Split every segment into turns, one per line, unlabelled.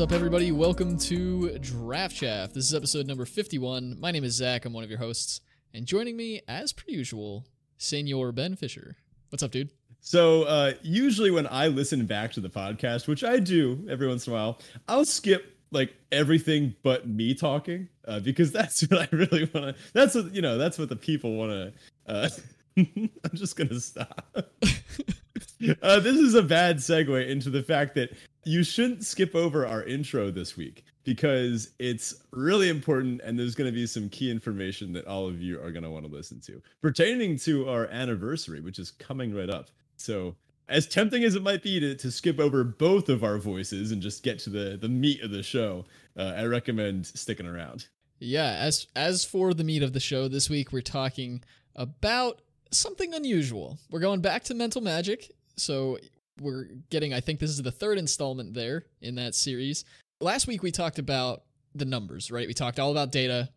What's up, everybody? Welcome to Draft Chaff. This is episode number 51. My name is Zach. I'm one of your hosts. And joining me, as per usual, Senor Ben Fisher. What's up, dude?
So, uh, usually when I listen back to the podcast, which I do every once in a while, I'll skip like everything but me talking uh, because that's what I really want to. That's what, you know, that's what the people want to. Uh, I'm just going to stop. uh, this is a bad segue into the fact that you shouldn't skip over our intro this week because it's really important and there's going to be some key information that all of you are going to want to listen to pertaining to our anniversary, which is coming right up. So, as tempting as it might be to, to skip over both of our voices and just get to the, the meat of the show, uh, I recommend sticking around.
Yeah, as as for the meat of the show this week, we're talking about something unusual. We're going back to mental magic. So we're getting I think this is the third installment there in that series. Last week we talked about the numbers, right? We talked all about data.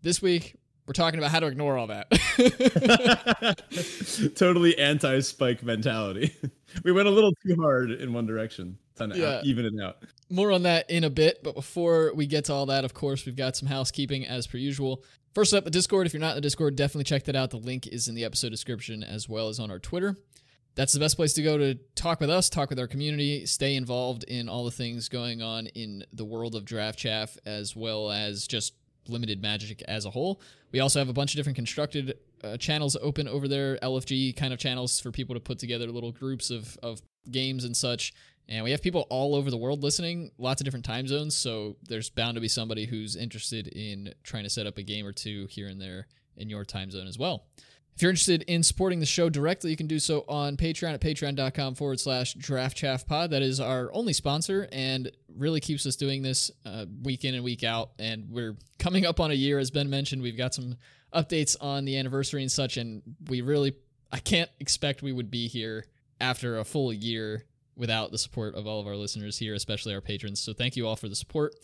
This week we're talking about how to ignore all that.
totally anti spike mentality. we went a little too hard in one direction. To yeah. even it out.
More on that in a bit, but before we get to all that, of course, we've got some housekeeping as per usual. First up, the Discord. If you're not in the Discord, definitely check that out. The link is in the episode description as well as on our Twitter. That's the best place to go to talk with us, talk with our community, stay involved in all the things going on in the world of Draft Chaff, as well as just limited magic as a whole. We also have a bunch of different constructed uh, channels open over there, LFG kind of channels for people to put together little groups of, of games and such. And we have people all over the world listening, lots of different time zones. So there's bound to be somebody who's interested in trying to set up a game or two here and there in your time zone as well. If you're interested in supporting the show directly, you can do so on Patreon at patreon.com forward slash draft chaff pod. That is our only sponsor and really keeps us doing this uh, week in and week out. And we're coming up on a year, as Ben mentioned. We've got some updates on the anniversary and such. And we really, I can't expect we would be here after a full year without the support of all of our listeners here, especially our patrons. So thank you all for the support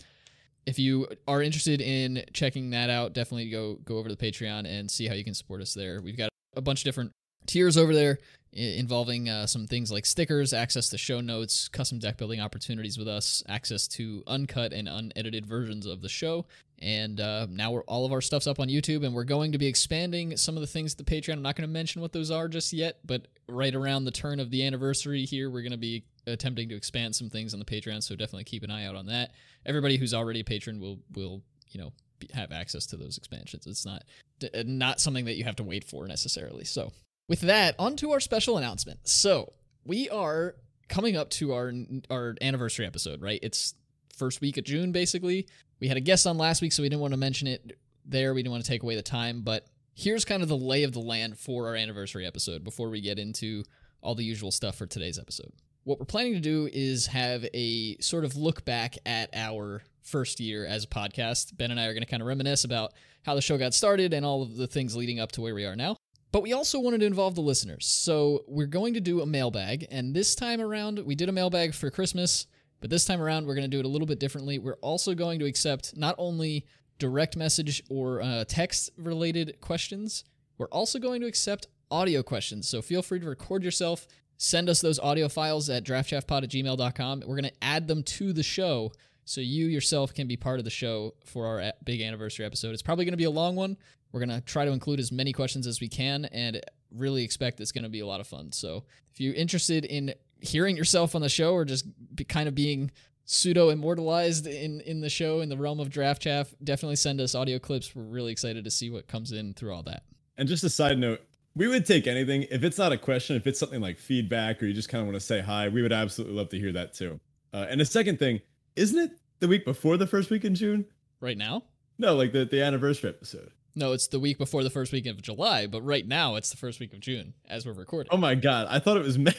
if you are interested in checking that out, definitely go go over to the Patreon and see how you can support us there. We've got a bunch of different tiers over there involving uh, some things like stickers, access to show notes, custom deck building opportunities with us, access to uncut and unedited versions of the show. And uh, now we're, all of our stuff's up on YouTube, and we're going to be expanding some of the things at the Patreon. I'm not going to mention what those are just yet, but right around the turn of the anniversary here, we're going to be attempting to expand some things on the Patreon. So definitely keep an eye out on that. Everybody who's already a patron will will you know have access to those expansions. It's not uh, not something that you have to wait for necessarily. So with that, on to our special announcement. So we are coming up to our our anniversary episode, right? It's first week of June, basically. We had a guest on last week, so we didn't want to mention it there. We didn't want to take away the time, but here's kind of the lay of the land for our anniversary episode before we get into all the usual stuff for today's episode. What we're planning to do is have a sort of look back at our first year as a podcast. Ben and I are going to kind of reminisce about how the show got started and all of the things leading up to where we are now. But we also wanted to involve the listeners. So we're going to do a mailbag. And this time around, we did a mailbag for Christmas, but this time around, we're going to do it a little bit differently. We're also going to accept not only direct message or uh, text related questions, we're also going to accept audio questions. So feel free to record yourself, send us those audio files at draftchaffpod at gmail.com. We're going to add them to the show so you yourself can be part of the show for our big anniversary episode. It's probably going to be a long one. We're going to try to include as many questions as we can and really expect it's going to be a lot of fun. So if you're interested in hearing yourself on the show or just kind of being pseudo immortalized in in the show in the realm of draft chaff definitely send us audio clips we're really excited to see what comes in through all that
and just a side note we would take anything if it's not a question if it's something like feedback or you just kind of want to say hi we would absolutely love to hear that too uh, and the second thing isn't it the week before the first week in june
right now
no like the, the anniversary episode
no, it's the week before the first week of July, but right now it's the first week of June as we're recording.
Oh my god, I thought it was May.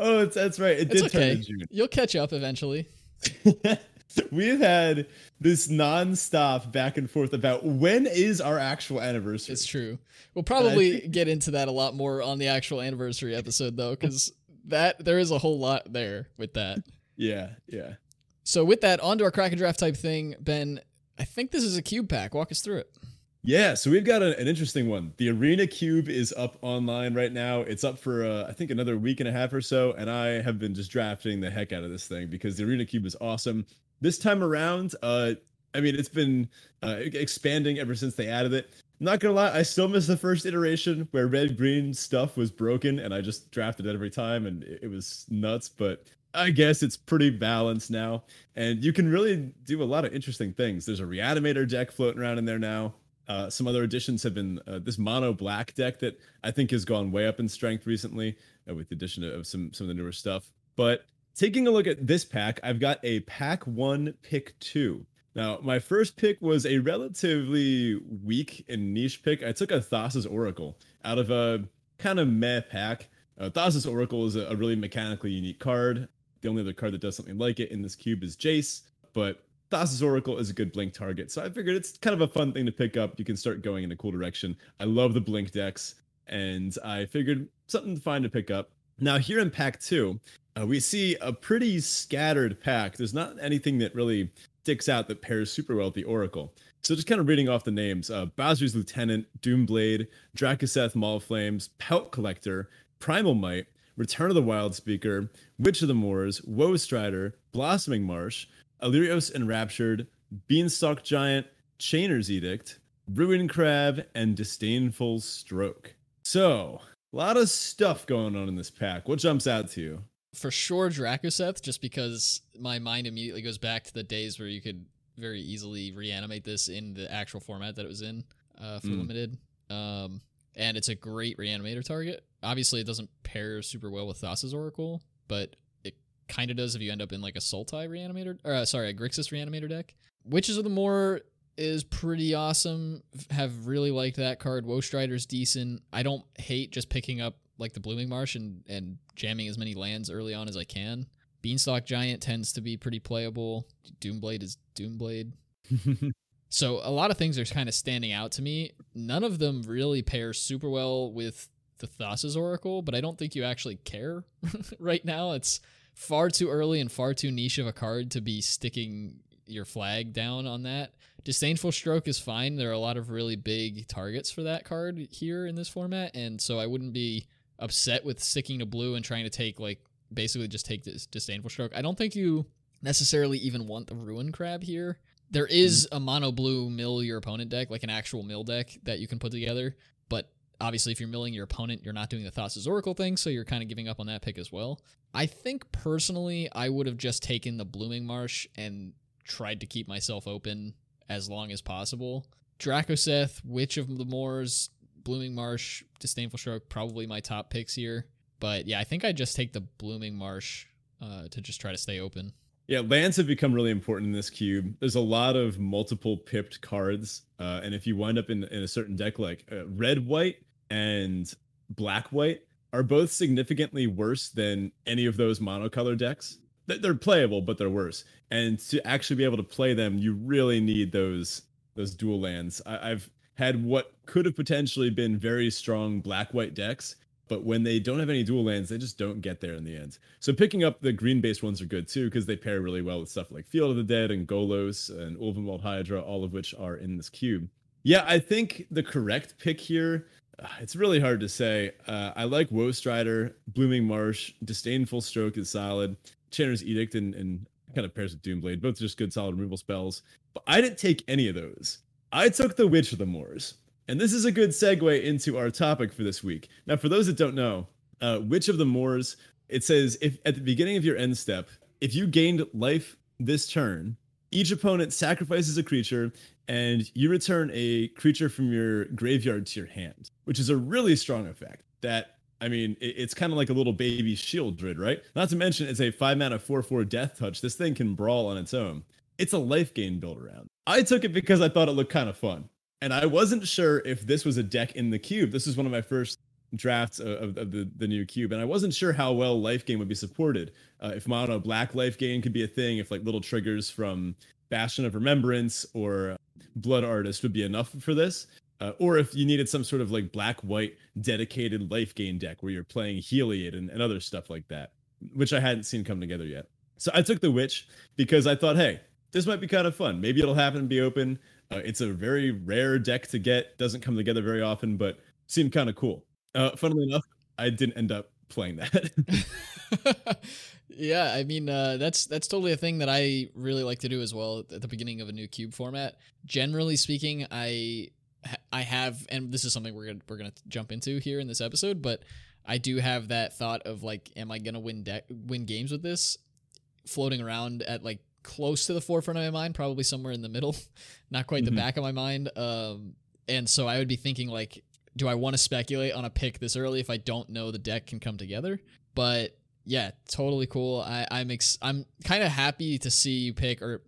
oh, it's, that's right. It it's did okay. turn to June.
You'll catch up eventually.
We've had this nonstop back and forth about when is our actual anniversary.
It's true. We'll probably think- get into that a lot more on the actual anniversary episode though, because that there is a whole lot there with that.
Yeah, yeah.
So with that, on to our crack and draft type thing, Ben. I think this is a cube pack. Walk us through it.
Yeah, so we've got a, an interesting one. The Arena Cube is up online right now. It's up for uh, I think another week and a half or so, and I have been just drafting the heck out of this thing because the Arena Cube is awesome. This time around, uh, I mean, it's been uh, expanding ever since they added it. I'm not gonna lie, I still miss the first iteration where red green stuff was broken, and I just drafted it every time, and it, was nuts. But I guess it's pretty balanced now, and you can really do a lot of interesting things. There's a reanimator deck floating around in there now. Uh, some other additions have been uh, this mono black deck that I think has gone way up in strength recently uh, with the addition of some some of the newer stuff. But taking a look at this pack, I've got a pack one, pick two. Now, my first pick was a relatively weak and niche pick. I took a Thassa's Oracle out of a kind of meh pack. Uh, Thassa's Oracle is a, really mechanically unique card. The only other card that does something like it in this cube is Jace, but Thassa's Oracle is a good blink target. So I figured it's kind of a fun thing to pick up. You can start going in a cool direction. I love the blink decks, and I figured something fine to pick up. Now, here in pack two, uh, we see a pretty scattered pack. There's not anything that really sticks out that pairs super well with the Oracle. So just kind of reading off the names, uh, Basri's Lieutenant, Doomblade, Drakuseth Maul Flames, Pelt Collector, Primal Might, Return of the Wild Speaker, Witch of the Moors, Woe Strider, Blossoming Marsh, Alirios Enraptured, Beanstalk Giant, Chainer's Edict, Ruin Crab, and Disdainful Stroke. So, a lot of stuff going on in this pack. What jumps out to you?
For sure, Drakuseth, just because my mind immediately goes back to the days where you could very easily reanimate this in the actual format that it was in uh, for mm. limited. Um, and it's a great reanimator target. Obviously, it doesn't pair super well with Thassa's Oracle, but it kind of does if you end up in like a Sultai reanimator, or uh, sorry, a Grixis reanimator deck. Witches of the Moor is pretty awesome. Have really liked that card. Woe Strider's decent. I don't hate just picking up like the Blooming Marsh and, and jamming as many lands early on as I can. Beanstalk Giant tends to be pretty playable. Doomblade is Doomblade. So a lot of things are kind of standing out to me. None of them really pair super well with the Thassa's Oracle, but I don't think you actually care right now. It's far too early and far too niche of a card to be sticking your flag down on that. Disdainful Stroke is fine. There are a lot of really big targets for that card here in this format, and so I wouldn't be upset with sticking to blue and trying to take like basically just take this Disdainful Stroke. I don't think you necessarily even want the Ruin Crab here. There is mm-hmm. a mono blue mill your opponent deck, like an actual mill deck that you can put together. But obviously, if you're milling your opponent, you're not doing the Thassa's Oracle thing, so you're kind of giving up on that pick as well. I think personally, I would have just taken the Blooming Marsh and tried to keep myself open as long as possible. Drakuseth, Witch of the Moors, Blooming Marsh, Disdainful Stroke, probably my top picks here. But yeah, I think I just take the Blooming Marsh uh, to just try to stay open.
Yeah, lands have become really important in this cube. There's a lot of multiple pipped cards, uh, and if you wind up in, in a certain deck like uh, red white and black white are both significantly worse than any of those monocolor decks. They're playable, but they're worse. And to actually be able to play them, you really need those those dual lands. I, I've had what could have potentially been very strong black white decks but when they don't have any dual lands, they just don't get there in the end. So picking up the green based ones are good too because they pair really well with stuff like Field of the Dead and Golos and Ulvenwald Hydra, all of which are in this cube. Yeah, I think the correct pick here. Uh, it's really hard to say. Uh, I like Woe Strider, Blooming Marsh, Disdainful Stroke is solid. Chainer's Edict and, and kind of pairs with Doomblade, both just good solid removal spells. But I didn't take any of those. I took the Witch of the Moors. And this is a good segue into our topic for this week. Now, for those that don't know, uh, Witch of the Moors, it says if at the beginning of your end step, if you gained life this turn, each opponent sacrifices a creature and you return a creature from your graveyard to your hand, which is a really strong effect. That I mean, it's kind of like a little baby Sheoldred, right? Not to mention, it's a five mana four four death touch. This thing can brawl on its own. It's a life gain build around. I took it because I thought it looked kind of fun and I wasn't sure if this was a deck in the cube. This is one of my first drafts of, of the, the new cube, and I wasn't sure how well life gain would be supported. Uh, if mono black life gain could be a thing, if like little triggers from Bastion of Remembrance or Blood Artist would be enough for this. Uh, or if you needed some sort of like black white dedicated life gain deck where you're playing Heliod and, and other stuff like that, which I hadn't seen come together yet. So I took the Witch because I thought, hey, this might be kind of fun. Maybe it'll happen to be open. Uh, it's a very rare deck to get, doesn't come together very often, but seemed kind of cool. Uh, funnily enough, I didn't end up playing that.
yeah, I mean uh, that's that's totally a thing that I really like to do as well at the beginning of a new cube format. Generally speaking, I I have, and this is something we're gonna we're gonna jump into here in this episode, but I do have that thought of like, am I gonna win deck win games with this? Floating around at like close to the forefront of my mind, probably somewhere in the middle, not quite mm-hmm. the back of my mind. Um, and so I would be thinking like, do I want to speculate on a pick this early if I don't know the deck can come together? But yeah, totally cool. I, I'm ex- I'm kind of happy to see you pick or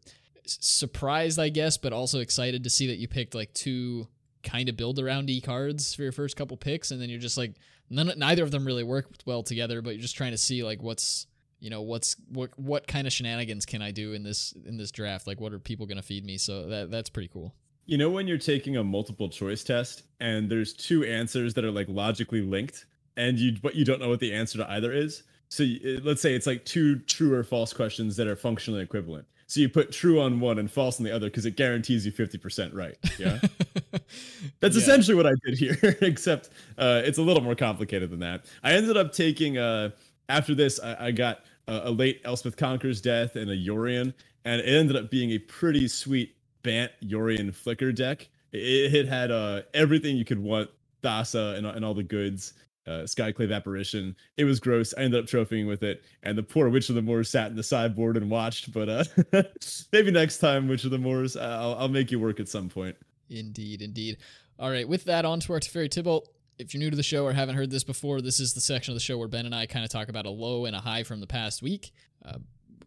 surprised, I guess, but also excited to see that you picked like two kind of build around e cards for your first couple picks, and then you're just like none, neither of them really work well together. But you're just trying to see like what's you know what's what what kind of shenanigans can I do in this in this draft? Like what are people going to feed me? So that that's pretty cool.
You know when you're taking a multiple choice test and there's two answers that are like logically linked and you but you don't know what the answer to either is. So you, let's say it's like two true or false questions that are functionally equivalent. So you put true on one and false on the other because it guarantees you 50% right. Yeah. That's yeah. essentially what I did here, except uh, it's a little more complicated than that. I ended up taking, uh, after this, I, I got a, a, late Elspeth Conquers Death and a Yorion, and it ended up being a pretty sweet Bant Yorion Flicker deck. It, it had uh, everything you could want, Thassa and, and all the goods uh, Skyclave apparition. It was gross. I ended up trophying with it, and the poor Witch of the Moors sat in the sideboard and watched. But uh, maybe next time, Witch of the Moors, I'll, I'll make you work at some point.
Indeed, indeed. All right, with that, on to our Teferi Tibalt. If you're new to the show or haven't heard this before, this is the section of the show where Ben and I kind of talk about a low and a high from the past week. Uh,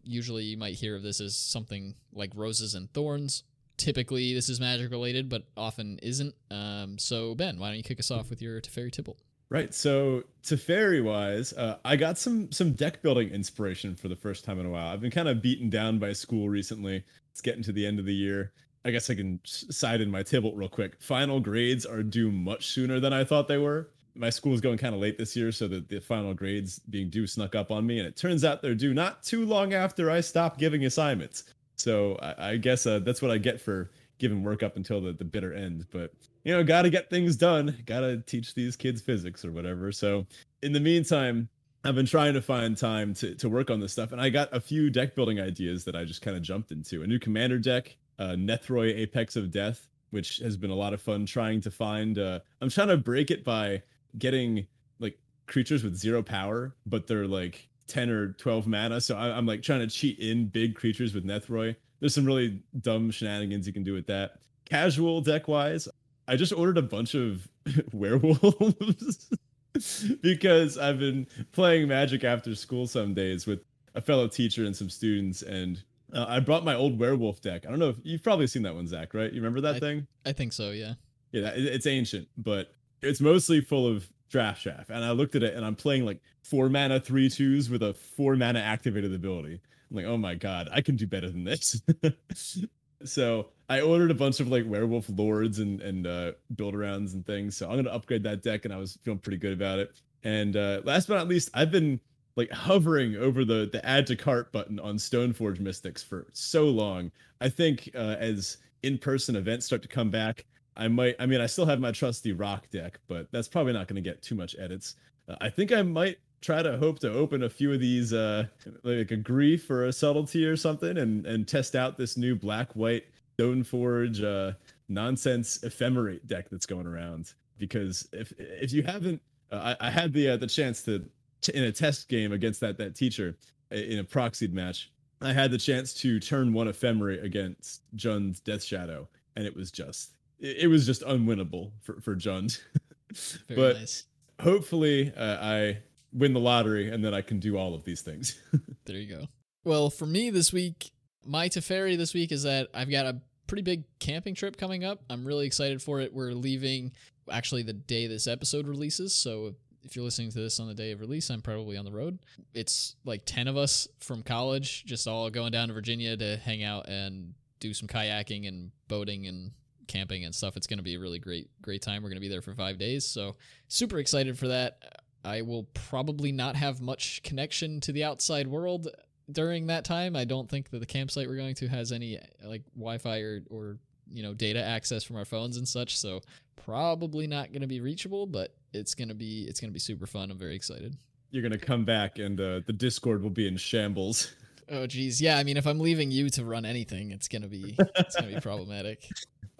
usually, you might hear of this as something like roses and thorns. Typically, this is magic related, but often isn't. Um, so, Ben, why don't you kick us off with your Teferi Tibalt?
Right. So Teferi wise, uh, I got some some deck building inspiration for the first time in a while. I've been kind of beaten down by school recently. It's getting to the end of the year. I guess I can side in my Tibalt real quick. Final grades are due much sooner than I thought they were. My school is going kind of late this year, so that the final grades being due snuck up on me, and it turns out they're due not too long after I stopped giving assignments. So I, I guess uh, that's what I get for giving work up until the, the bitter end. But you know, got to get things done. Got to teach these kids physics or whatever. So in the meantime, I've been trying to find time to, to work on this stuff, and I got a few deck building ideas that I just kind of jumped into. A new commander deck, uh, Apex of Death, which has been a lot of fun trying to find. Uh, I'm trying to break it by getting like creatures with zero power, but they're like 10 or 12 mana. So I, am like trying to cheat in big creatures with Nethroi. There's some really dumb shenanigans you can do with that. Casual deck wise, I just ordered a bunch of werewolves because I've been playing Magic after school some days with a fellow teacher and some students, and uh, I brought my old werewolf deck. I don't know if you've probably seen that one, Zach, right? You remember that
I,
thing?
I think so, yeah.
Yeah, it's ancient, but it's mostly full of draft chaff. And I looked at it and I'm playing like four mana, three twos with a four mana activated ability. I'm like, oh my god, I can do better than this. So I ordered a bunch of like werewolf lords and and uh, build arounds and things. So I'm gonna upgrade that deck, and I was feeling pretty good about it. And uh, last but not least, I've been like hovering over the the add to cart button on Stoneforge Mystics for so long. I think uh, as in person events start to come back, I might. I mean, I still have my trusty rock deck, but that's probably not going to get too much edits. Uh, I think I might try to hope to open a few of these uh like a grief or a subtlety or something and and test out this new black white stoneforge uh nonsense ephemerate deck that's going around because if if you haven't uh, I, I had the uh, the chance to, to in a test game against that that teacher in a proxied match i had the chance to turn one ephemerate against jund's death shadow and it was just it, it was just unwinnable for for jund but nice. hopefully uh, i win the lottery and then I can do all of these things.
there you go. Well, for me this week, my Teferi this week is that I've got a pretty big camping trip coming up. I'm really excited for it. We're leaving actually the day this episode releases, so if you're listening to this on the day of release, I'm probably on the road. It's like 10 of us from college, just all going down to Virginia to hang out and do some kayaking and boating and camping and stuff. It's going to be a really great, great time. We're going to be there for five days. So, super excited for that. I will probably not have much connection to the outside world during that time. I don't think that the campsite we're going to has any like Wi-Fi or, or you know data access from our phones and such. So probably not going to be reachable, but it's gonna be it's gonna be super fun. I'm very excited.
You're gonna come back and uh, the Discord will be in shambles.
Oh geez, yeah. I mean, if I'm leaving you to run anything, it's gonna be it's gonna be problematic.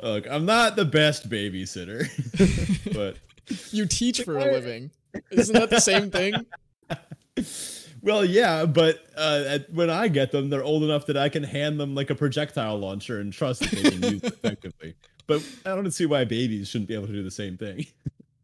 Look, I'm not the best babysitter, but
you teach for a living. Isn't that the same thing?
Well, yeah, but uh, at, when I get them, they're old enough that I can hand them like a projectile launcher and trust that they can use it effectively. But I don't see why babies shouldn't be able to do the same thing.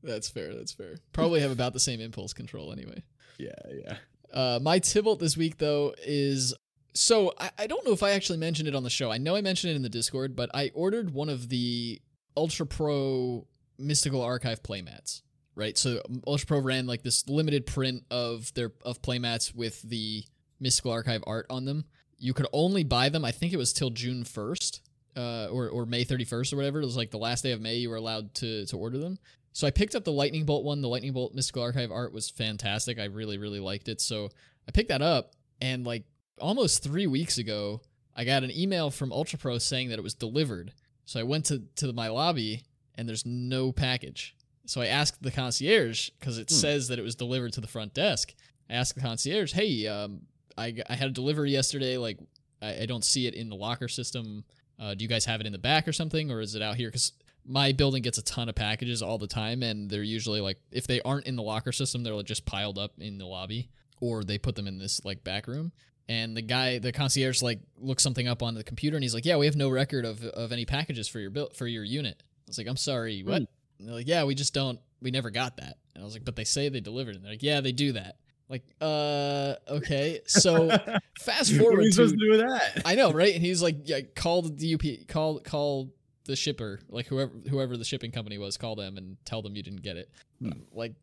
That's fair. That's fair. Probably have about the same impulse control anyway.
Yeah, yeah.
Uh, my Tibalt this week though is so I, I don't know if I actually mentioned it on the show. I know I mentioned it in the Discord, but I ordered one of the Ultra Pro Mystical Archive playmats. Right, so um, Ultra Pro ran like this limited print of their of playmats with the Mystical Archive art on them. You could only buy them. I think it was till June first, uh, or or May thirty first or whatever. It was like the last day of May you were allowed to to order them. So I picked up the Lightning Bolt one. The Lightning Bolt Mystical Archive art was fantastic. I really, really liked it. So I picked that up, and like almost three weeks ago, I got an email from Ultra Pro saying that it was delivered. So I went to, to my lobby, and there's no package. So I asked the concierge, because it hmm. says that it was delivered to the front desk. I asked the concierge, hey, um, I, I had a delivery yesterday. Like, I, I don't see it in the locker system. Uh, do you guys have it in the back or something, or is it out here? Because my building gets a ton of packages all the time and they're usually like if they aren't in the locker system they're like just piled up in the lobby or they put them in this like back room and the guy the concierge like looks something up on the computer and he's like yeah we have no record of, of any packages for your build for your unit i was like i'm sorry what mm. they're like yeah we just don't we never got that and i was like but they say they delivered and they're like yeah they do that like uh okay so fast forward what
to, do that
i know right and he's like yeah call the up call call the shipper, like whoever whoever the shipping company was, call them and tell them you didn't get it. Hmm. Like,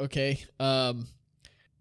okay. Um,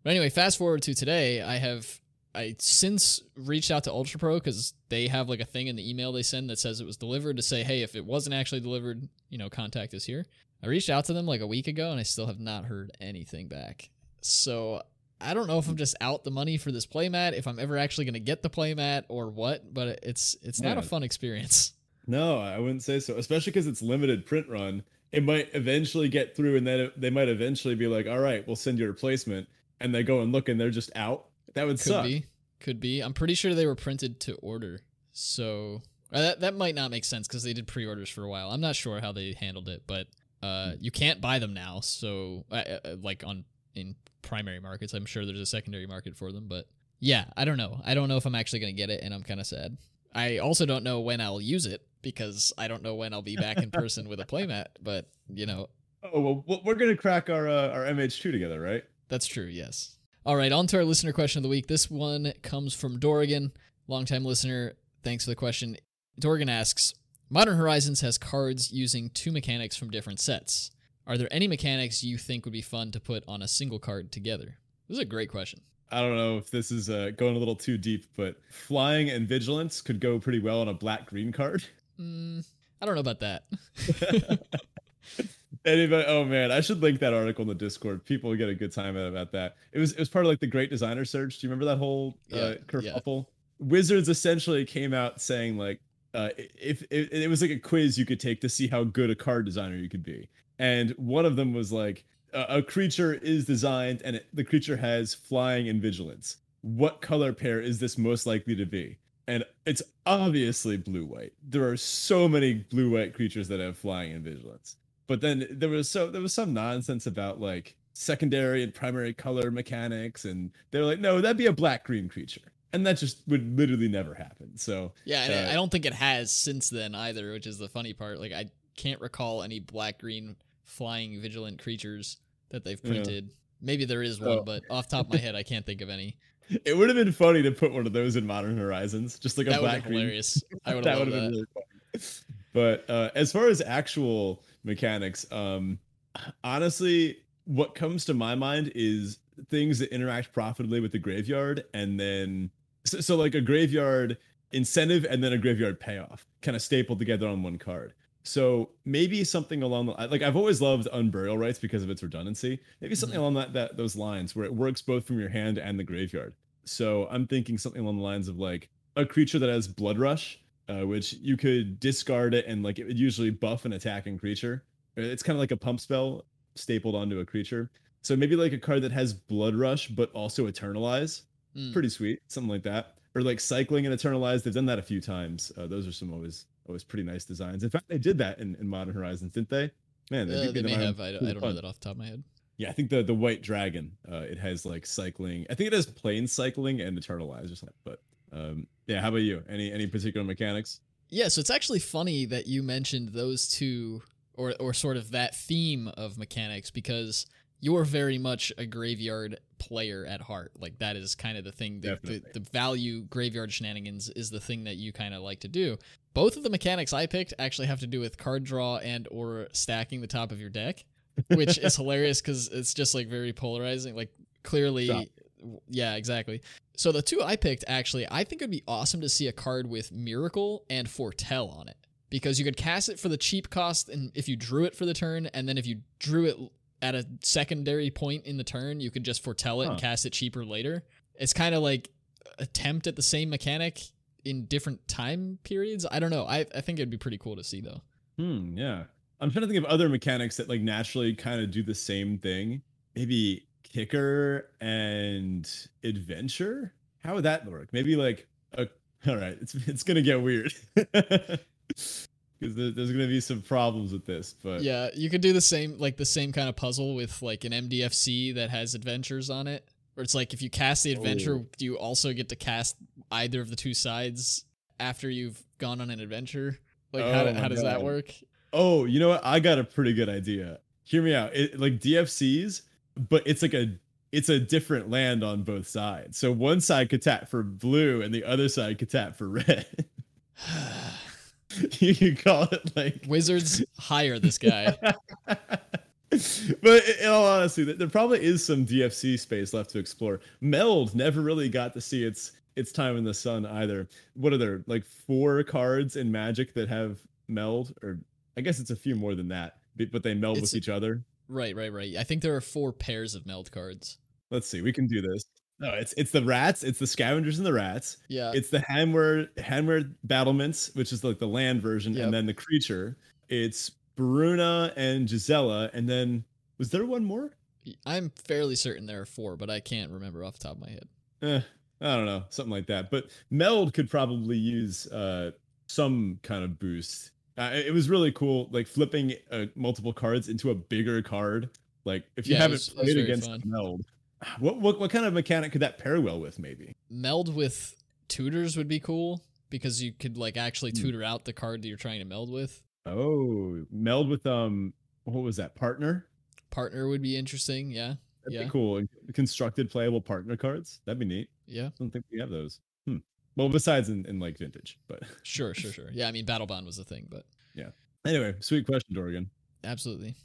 but anyway, fast forward to today, I have I since reached out to Ultra Pro because they have like a thing in the email they send that says it was delivered to say, hey, if it wasn't actually delivered, you know, contact us here. I reached out to them like a week ago and I still have not heard anything back. So I don't know if I'm just out the money for this playmat, if I'm ever actually going to get the playmat or what, but it's it's not a fun experience.
No, I wouldn't say so. Especially because it's limited print run. It might eventually get through, and then it, they might eventually be like, "All right, we'll send you a replacement." And they go and look, and they're just out. That would
could
suck.
be, could be. I'm pretty sure they were printed to order, so uh, that that might not make sense because they did pre-orders for a while. I'm not sure how they handled it, but uh, you can't buy them now. So, uh, uh, like on in primary markets, I'm sure there's a secondary market for them, but yeah, I don't know. I don't know if I'm actually gonna get it, and I'm kind of sad. I also don't know when I'll use it because I don't know when I'll be back in person with a playmat. But you know.
Oh well, we're gonna crack our uh, our MH2 together, right?
That's true. Yes. All right, on to our listener question of the week. This one comes from Dorgan, longtime listener. Thanks for the question. Dorgan asks, Modern Horizons has cards using two mechanics from different sets. Are there any mechanics you think would be fun to put on a single card together? This is a great question.
I don't know if this is uh, going a little too deep, but flying and vigilance could go pretty well on a black green card.
Mm, I don't know about that.
Anybody? Oh man, I should link that article in the Discord. People get a good time out about that. It was it was part of like the Great Designer Search. Do you remember that whole uh, kerfuffle? Yeah. Wizards essentially came out saying like, uh, if, if it was like a quiz you could take to see how good a card designer you could be, and one of them was like, a creature is designed and it, the creature has flying and vigilance. What color pair is this most likely to be? And it's obviously blue white. There are so many blue white creatures that have flying and vigilance. But then there was so there was some nonsense about like secondary and primary color mechanics, and they're like, no, that'd be a black green creature and that just would literally never happen. So
yeah, uh, I don't think it has since then either, which is the funny part. Like I can't recall any black green flying vigilant creatures that they've printed. Yeah. Maybe there is one, oh. but off top of my head, I can't think of any.
It would have been funny to put one of those in Modern Horizons, just like a
that
black
green. Hilarious. I would have that. Been really funny.
But uh, as far as actual mechanics, um, honestly, what comes to my mind is things that interact profitably with the graveyard, and then so, so like a graveyard incentive and then a graveyard payoff, kind of stapled together on one card. So maybe something along the like I've always loved Unburial Rites because of its redundancy. Maybe something mm-hmm. along that, that those lines where it works both from your hand and the graveyard. So I'm thinking something along the lines of like a creature that has blood rush uh, which you could discard it and like it would usually buff an attacking creature. It's kind of like a pump spell stapled onto a creature. So maybe like a card that has Blood Rush but also Eternalize.
Mm.
Pretty sweet, something like that. Or like cycling and Eternalize. They've done that a few times. Uh, those are some always always pretty nice designs. In fact, they did that in, in Modern Horizons, didn't they? Man,
Uh, they may have. I, don't- I don't know that off the top of my head.
Yeah, I think the the white dragon. Uh, it has like cycling. I think it has plainscycling and eternalize or something. But um, yeah, how about you? Any any particular mechanics?
Yeah, so it's actually funny that you mentioned those two or or sort of that theme of mechanics because you're very much a graveyard player at heart. Like that is kind of the thing that the, the value graveyard shenanigans is the thing that you kind of like to do. Both of the mechanics I picked actually have to do with card draw and or stacking the top of your deck, which is hilarious cuz it's just like very polarizing. Like clearly
Stop.
Yeah, exactly. So the two I picked actually, I think it'd be awesome to see a card with Miracle and Foretell on it because you could cast it for the cheap cost, and if you drew it for the turn, and then if you drew it at a secondary point in the turn, you could just foretell it and cast it cheaper later. It's kind of like attempt at the same mechanic in different time periods. I don't know. I I think it'd be pretty cool to see though.
Hmm. Yeah. I'm trying to think of other mechanics that like naturally kind of do the same thing. Maybe kicker and adventure. How would that work? Maybe like a. All right, it's it's gonna get weird because there's gonna be some problems with this. But
Yeah, you could do the same like the same kind of puzzle with like an MDFC that has adventures on it. Where it's like if you cast the adventure,
Oh.
do you also get to cast either of the two sides after you've gone on an adventure? Like how,
Oh my
how does that work?
Oh, you know what? I got a pretty good idea. Hear me out. It like DFCs, but it's like a it's a different land on both sides. So one side could tap for blue and the other side could tap for red. you could call it like
Wizards hire this guy.
but in all honesty, there- probably is some DFC space left to explore. Meld never really got to see its its time in the sun either. What are there like four cards in Magic that have meld, or I guess it's a few more than that, but but they meld
It's-
with each other.
Right, right, right. I think there are four pairs of meld cards.
Let's see, we can do this. No, it's it's the rats, it's the scavengers and the rats.
Yeah.
It's the Hanweir Hanweir battlements, which is like the land version,
Yep.
and then the creature. It's Bruna and Gisela, and then was there one more?
I'm fairly certain there are four, but I can't remember off the top of my head.
eh, I don't know, something like that. But Meld could probably use uh, some kind of boost. Uh, it was really cool, like flipping uh, multiple cards into a bigger card. Like if you
Yeah,
haven't
was-
played against
fun.
Meld, what, what what kind of mechanic could that pair well with? Maybe.
Meld with tutors would be cool because you could like actually
Hmm.
tutor out the card that you're trying to meld with.
Oh, Meld with um, what was that partner?
Partner would be interesting. Yeah.
That'd
Yeah.
be cool. Constructed playable partner cards. That'd be neat.
Yeah.
I don't think we have those. Well, besides in, in like vintage, but
Sure, sure, sure. Yeah, I mean, Battle Bond was a thing, but yeah.
anyway, sweet question, Dorgan.
absolutely.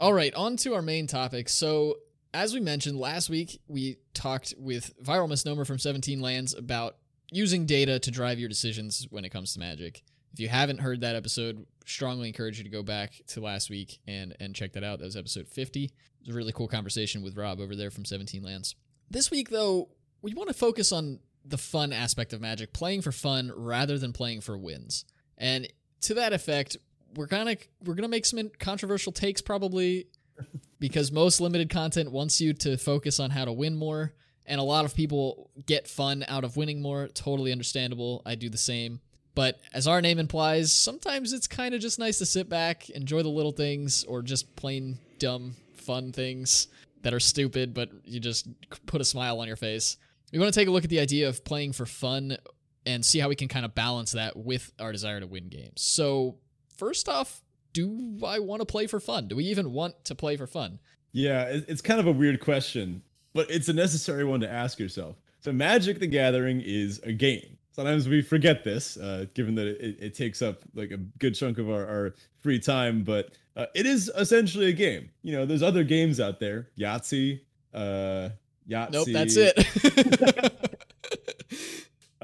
All right, on to our main topic. So, as we mentioned last week, we talked with Viral Misnomer from 17 Lands about using data to drive your decisions when it comes to Magic. If you haven't heard that episode, strongly encourage you to go back to last week and and check that out. That was episode 50. It was a really cool conversation with Rob over there from 17 Lands. This week, though, we want to focus on the fun aspect of Magic, playing for fun rather than playing for wins. And to that effect, we're gonna we're gonna make some controversial takes probably because most limited content wants you to focus on how to win more, and a lot of people get fun out of winning more. Totally understandable. I do the same. But as our name implies, sometimes it's kind of just nice to sit back, enjoy the little things, or just plain dumb, fun things that are stupid, but you just put a smile on your face. We want to take a look at the idea of playing for fun and see how we can kind of balance that with our desire to win games. So, first off, do I want to play for fun? Do we even want to play for fun?
Yeah, it's kind of a weird question, but it's a necessary one to ask yourself. So, Magic the Gathering is a game. Sometimes we forget this, uh, given that it, it takes up like a good chunk of our, our free time, but uh, it is essentially a game. You know, there's other games out there, Yahtzee, uh, Yahtzee.
Nope, that's it.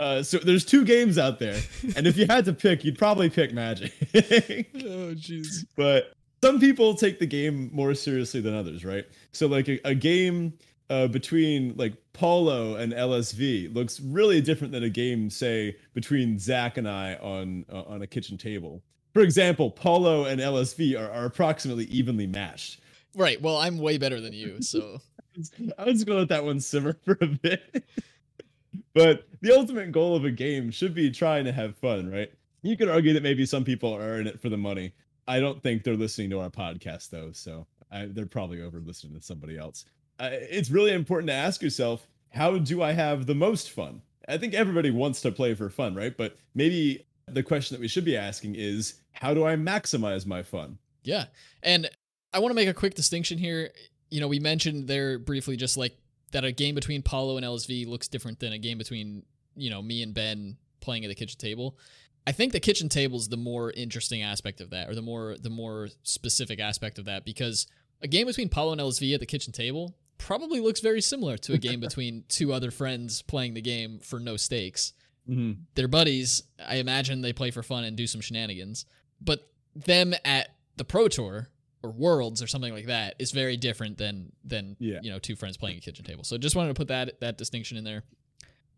Uh, so there's two games out there, and if you had to pick, you'd probably pick Magic.
oh, jeez.
but some people take the game more seriously than others, right? So like a, a game uh, between like Paulo and LSV looks really different than a game, say, between Zach and I on uh, on a kitchen table. For example, Paulo and LSV are, are approximately evenly matched.
Right. Well, I'm way better than you, so
I was gonna let that one simmer for a bit. but the ultimate goal of a game should be trying to have fun, right? You could argue that maybe some people are in it for the money. I don't think they're listening to our podcast though, so I, they're probably over listening to somebody else. Uh, it's really important to ask yourself, how do I have the most fun? I think everybody wants to play for fun, right? But maybe the question that we should be asking is, how do I maximize my fun?
Yeah. And I want to make a quick distinction here. You know, we mentioned there briefly just like that a game between Paulo and LSV looks different than a game between, you know, me and Ben playing at the kitchen table. I think the kitchen table is the more interesting aspect of that, or the more the more specific aspect of that, because a game between Paulo and LSV at the kitchen table probably looks very similar to a game between two other friends playing the game for no stakes.
Mm-hmm.
They're buddies. I imagine they play for fun and do some shenanigans. But them at the Pro Tour or Worlds or something like that is very different than than
Yeah.
you know two friends playing a kitchen table. So just wanted to put that that distinction in there.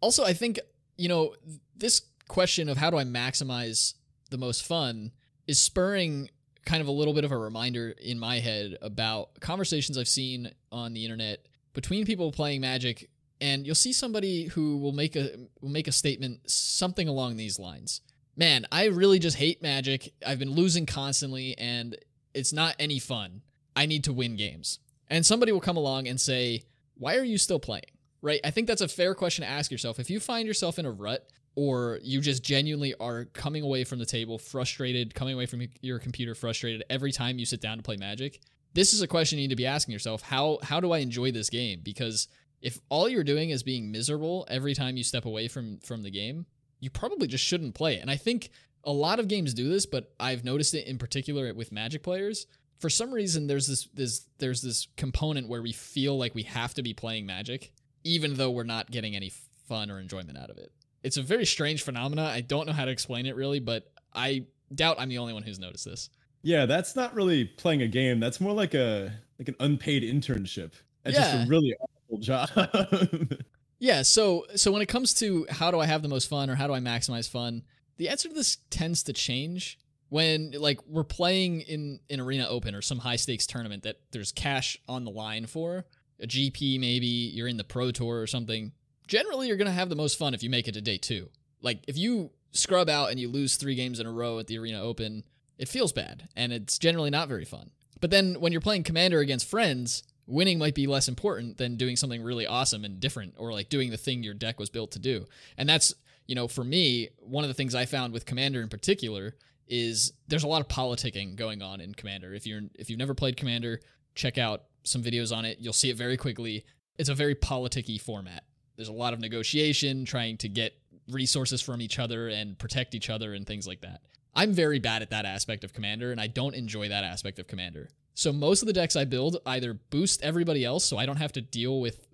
Also, I think you know this question of how do I maximize the most fun is spurring kind of a little bit of a reminder in my head about conversations I've seen on the internet between people playing Magic and you'll see somebody who will make a will make a statement something along these lines. Man, I really just hate Magic. I've been losing constantly and it's not any fun. I need to win games. And somebody will come along and say, "Why are you still playing?" Right? I think that's a fair question to ask yourself. If you find yourself in a rut or you just genuinely are coming away from the table frustrated, coming away from your computer frustrated every time you sit down to play Magic, this is a question you need to be asking yourself. How how do I enjoy this game? Because if all you're doing is being miserable every time you step away from from the game, you probably just shouldn't play it. And I think a lot of games do this, but I've noticed it in particular with Magic players. For some reason, there's this this there's this component where we feel like we have to be playing Magic, even though we're not getting any fun or enjoyment out of it. It's a very strange phenomena. I don't know how to explain it really, but I doubt I'm the only one who's noticed this.
Yeah, that's not really playing a game. That's more like a like an unpaid internship. That's just a really awful job.
Yeah, so so when it comes to how do I have the most fun or how do I maximize fun, the answer to this tends to change when like we're playing in an arena open or some high stakes tournament that there's cash on the line for, a GP maybe, you're in the pro tour or something. Generally you're going to have the most fun if you make it to day 2. Like if you scrub out and you lose 3 games in a row at the arena open, it feels bad and it's generally not very fun. But then when you're playing commander against friends, winning might be less important than doing something really awesome and different or like doing the thing your deck was built to do. And that's, you know, for me, one of the things I found with commander in particular is there's a lot of politicking going on in commander. If you're if you've never played commander, check out some videos on it. You'll see it very quickly. It's a very politicky format. There's a lot of negotiation, trying to get resources from each other and protect each other and things like that. I'm very bad at that aspect of Commander, and I don't enjoy that aspect of Commander. So most of the decks I build either boost everybody else, so I don't have to deal with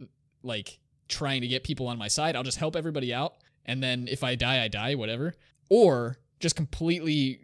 like trying to get people on my side. I'll just help everybody out, and then if I die, I die, whatever. Or just completely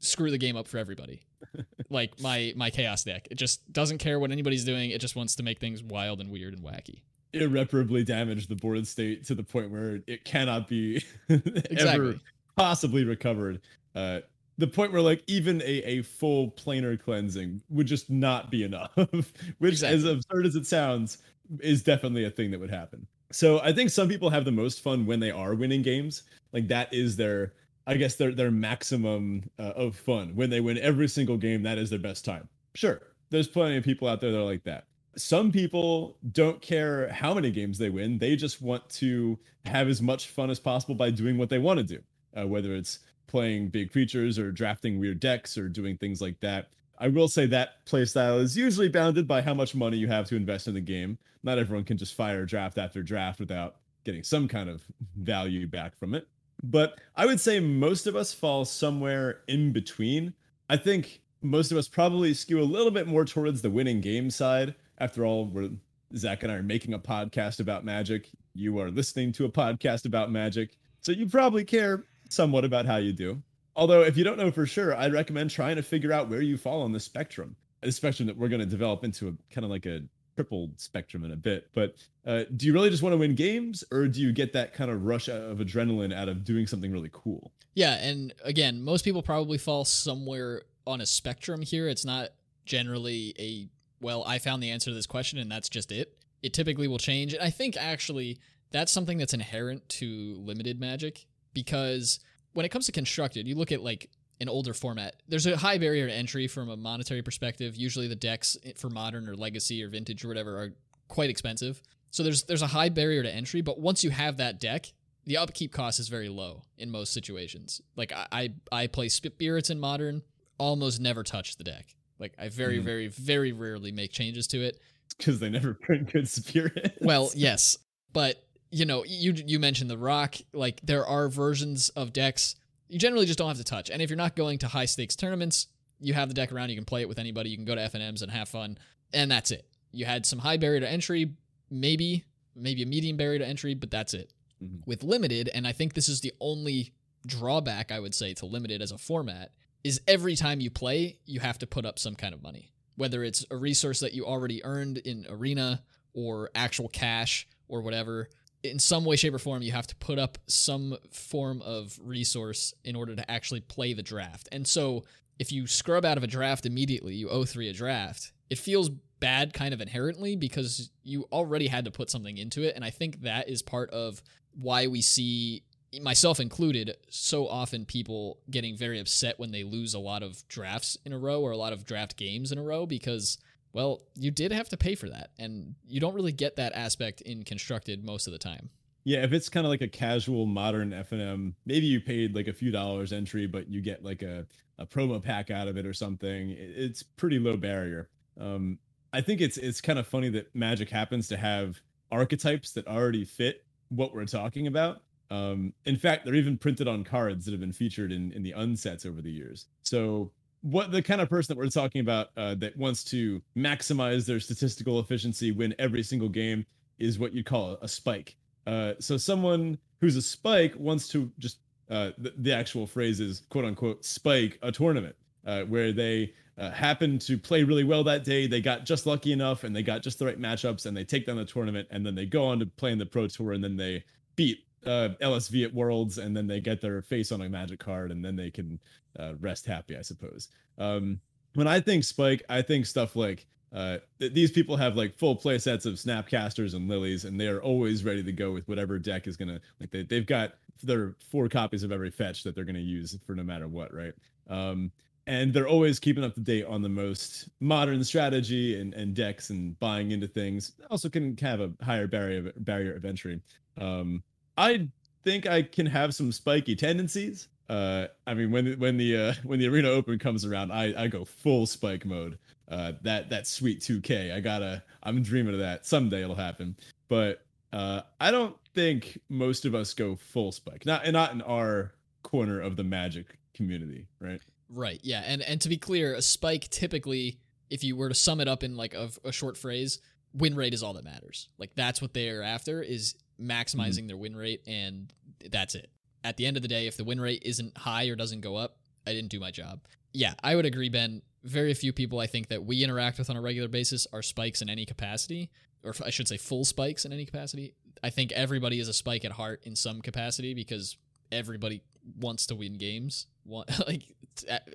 screw the game up for everybody. like my my chaos deck, it just doesn't care what anybody's doing. It just wants to make things wild and weird and wacky.
Irreparably damage the board state to the point where it cannot be ever
Exactly.
possibly recovered. Uh, the point where like even a, a full planar cleansing would just not be enough, which as absurd as it sounds, is definitely a thing that would happen. So I think some people have the most fun when they are winning games. Like that is their, I guess their their maximum uh, of fun when they win every single game. That is their best time. Sure, there's plenty of people out there that are like that. Some people don't care how many games they win. They just want to have as much fun as possible by doing what they want to do, uh, whether it's playing big creatures or drafting weird decks or doing things like that. I will say that playstyle is usually bounded by how much money you have to invest in the game. Not everyone can just fire draft after draft without getting some kind of value back from it. But I would say most of us fall somewhere in between. I think most of us probably skew a little bit more towards the winning game side. After all, we're Zach and I are making a podcast about magic. You are listening to a podcast about magic. So you probably care somewhat about how you do. Although, if you don't know for sure, I'd recommend trying to figure out where you fall on the spectrum, a spectrum that we're going to develop into a kind of like a tripled spectrum in a bit. But uh, do you really just want to win games, or do you get that kind of rush of adrenaline out of doing something really cool?
Yeah, and again, most people probably fall somewhere on a spectrum here. It's not generally a well, I found the answer to this question and that's just it. It typically will change. And I think actually that's something that's inherent to limited magic because when it comes to constructed, you look at like an older format, there's a high barrier to entry from a monetary perspective. Usually the decks for modern or legacy or vintage or whatever are quite expensive. So there's there's a high barrier to entry, but once you have that deck, the upkeep cost is very low in most situations. Like I I, I play spirits in modern, almost never touch the deck. Like I very, mm. very, very rarely make changes to it
because they never print good spirits.
Well, yes, but you know, you you mentioned the rock. Like there are versions of decks you generally just don't have to touch. And if you're not going to high stakes tournaments, you have the deck around. You can play it with anybody. You can go to FNMs and have fun, and that's it. You had some high barrier to entry, maybe maybe a medium barrier to entry, but that's it. Mm-hmm. With limited, and I think this is the only drawback I would say to limited as a format is every time you play, you have to put up some kind of money. Whether it's a resource that you already earned in arena or actual cash or whatever, in some way, shape, or form, you have to put up some form of resource in order to actually play the draft. And so if you scrub out of a draft immediately, you owe three a draft, it feels bad kind of inherently because you already had to put something into it. And I think that is part of why we see myself included, so often people getting very upset when they lose a lot of drafts in a row or a lot of draft games in a row because, well, you did have to pay for that. And you don't really get that aspect in constructed most of the time.
Yeah, if it's kind of like a casual modern FNM, maybe you paid like a few dollars entry, but you get like a, a promo pack out of it or something. It's pretty low barrier. Um, I think it's it's kind of funny that Magic happens to have archetypes that already fit what we're talking about um, in fact, they're even printed on cards that have been featured in, in the unsets over the years. So, what the kind of person that we're talking about uh, that wants to maximize their statistical efficiency, win every single game, is what you'd call a spike. Uh, so, someone who's a spike wants to just uh, the, the, actual phrase is quote unquote spike a tournament uh, where they uh, happen to play really well that day. They got just lucky enough and they got just the right matchups and they take down the tournament and then they go on to play in the pro tour and then they beat uh, LSV at Worlds, and then they get their face on a magic card, and then they can uh, rest happy, I suppose. Um, when I think Spike, I think stuff like uh, th- these people have like full play sets of Snapcasters and Lilies, and they are always ready to go with whatever deck is gonna like. They they've got their four copies of every fetch that they're gonna use for no matter what, right? Um, and they're always keeping up to date on the most modern strategy and, and decks and buying into things. Also, can have a higher barrier barrier of entry. Um, I think I can have some spiky tendencies. Uh, I mean, when when the uh, when the arena open comes around, I I go full spike mode. Uh, that that sweet 2K. I gotta. I'm dreaming of that. Someday it'll happen. But uh, I don't think most of us go full spike. Not and not in our corner of the Magic community, right?
Right. Yeah. And and to be clear, a spike typically, if you were to sum it up in like a, a short phrase, win rate is all that matters. Like that's what they're after is maximizing mm-hmm. their win rate, and that's it. At the end of the day, if the win rate isn't high or doesn't go up, I didn't do my job. Yeah, I would agree, Ben. Very few people I think that we interact with on a regular basis are spikes in any capacity, or I should say full spikes in any capacity. I think everybody is a spike at heart in some capacity because everybody wants to win games. like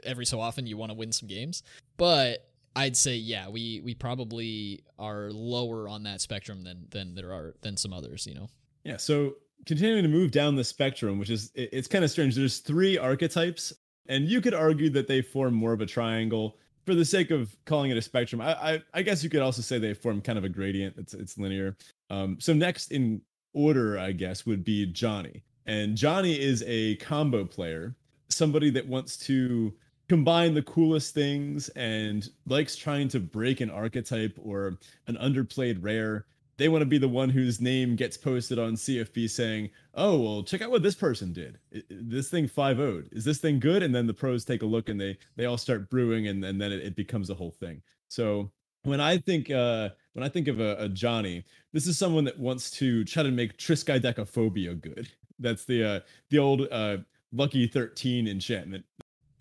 every so often, you want to win some games, but I'd say yeah, we we probably are lower on that spectrum than than there are than some others, you know.
Yeah, so continuing to move down the spectrum, which is it, it's kind of strange. There's three archetypes, and you could argue that they form more of a triangle for the sake of calling it a spectrum. I I, I guess you could also say they form kind of a gradient. It's it's linear. Um, so next in order, I guess, would be Johnny, and Johnny is a combo player, somebody that wants to combine the coolest things and likes trying to break an archetype or an underplayed rare. They want to be the one whose name gets posted on CFB saying, "Oh, well, check out what this person did. This thing 5 0 Is this thing good?" And then the pros take a look and they they all start brewing and, and then it, it becomes a whole thing. So when I think uh, when I think of a, a, Johnny, this is someone that wants to try to make Triskaidekaphobia good. That's the uh, the old uh, Lucky Thirteen enchantment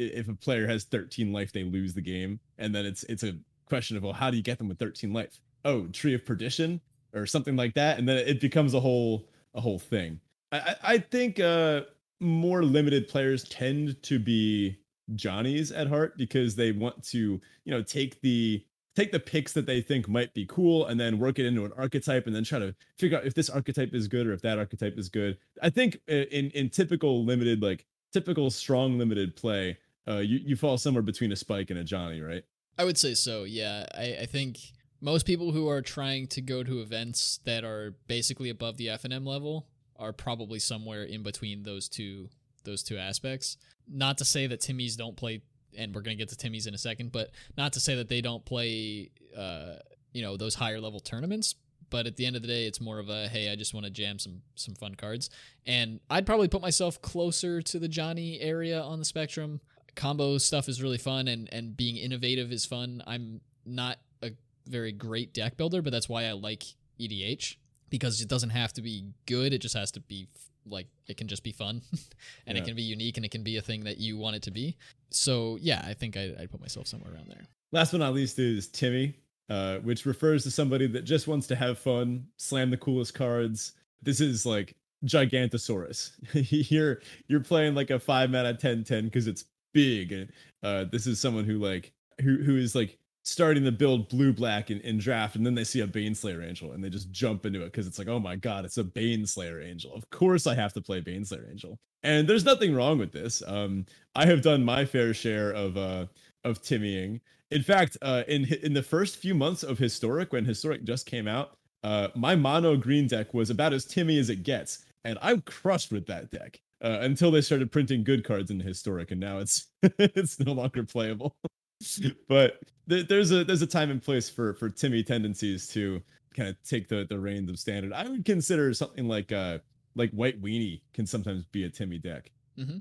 if a player has 13 life, they lose the game, and then it's it's a question of well, how do you get them with 13 life? oh, Tree of Perdition or something like that, and then it becomes a whole a whole thing. I I think uh, more limited players tend to be Johnnies at heart because they want to you know take the take the picks that they think might be cool and then work it into an archetype and then try to figure out if this archetype is good or if that archetype is good. I think in in typical limited like typical strong limited play, uh, you you fall somewhere between a spike and a Johnny, right?
I would say so. Yeah, I, I think most people who are trying to go to events that are basically above the FNM level are probably somewhere in between those two those two aspects. Not to say that Timmys don't play, and we're gonna get to Timmys in a second, but not to say that they don't play, uh, you know, those higher level tournaments. But at the end of the day, it's more of a hey, I just want to jam some some fun cards, and I'd probably put myself closer to the Johnny area on the spectrum. Combo stuff is really fun, and and being innovative is fun. I'm not a very great deck builder, but that's why I like EDH because it doesn't have to be good. It just has to be like it can just be fun and yeah. it can be unique and it can be a thing that you want it to be. So yeah, I think I, I put myself somewhere around there.
Last but not least is Timmy, uh, which refers to somebody that just wants to have fun, slam the coolest cards. This is like Gigantosaurus. you're you're playing like a five mana 10 10 because it's big. And uh, this is someone who like who who is like starting to build blue black in, in draft and then they see a baneslayer angel and they just jump into it because it's like oh my god it's a baneslayer angel. Of course i have to play baneslayer angel. And there's nothing wrong with this. Um i have done my fair share of uh of timmying. In fact uh in in the first few months of historic when historic just came out uh my mono green deck was about as timmy as it gets and i'm crushed with that deck uh, until they started printing good cards in historic and now it's it's no longer playable but th- there's a there's a time and place for for Timmy tendencies to kind of take the the reins of standard. I would consider something like uh like White Weenie can sometimes be a Timmy deck. Mm-hmm.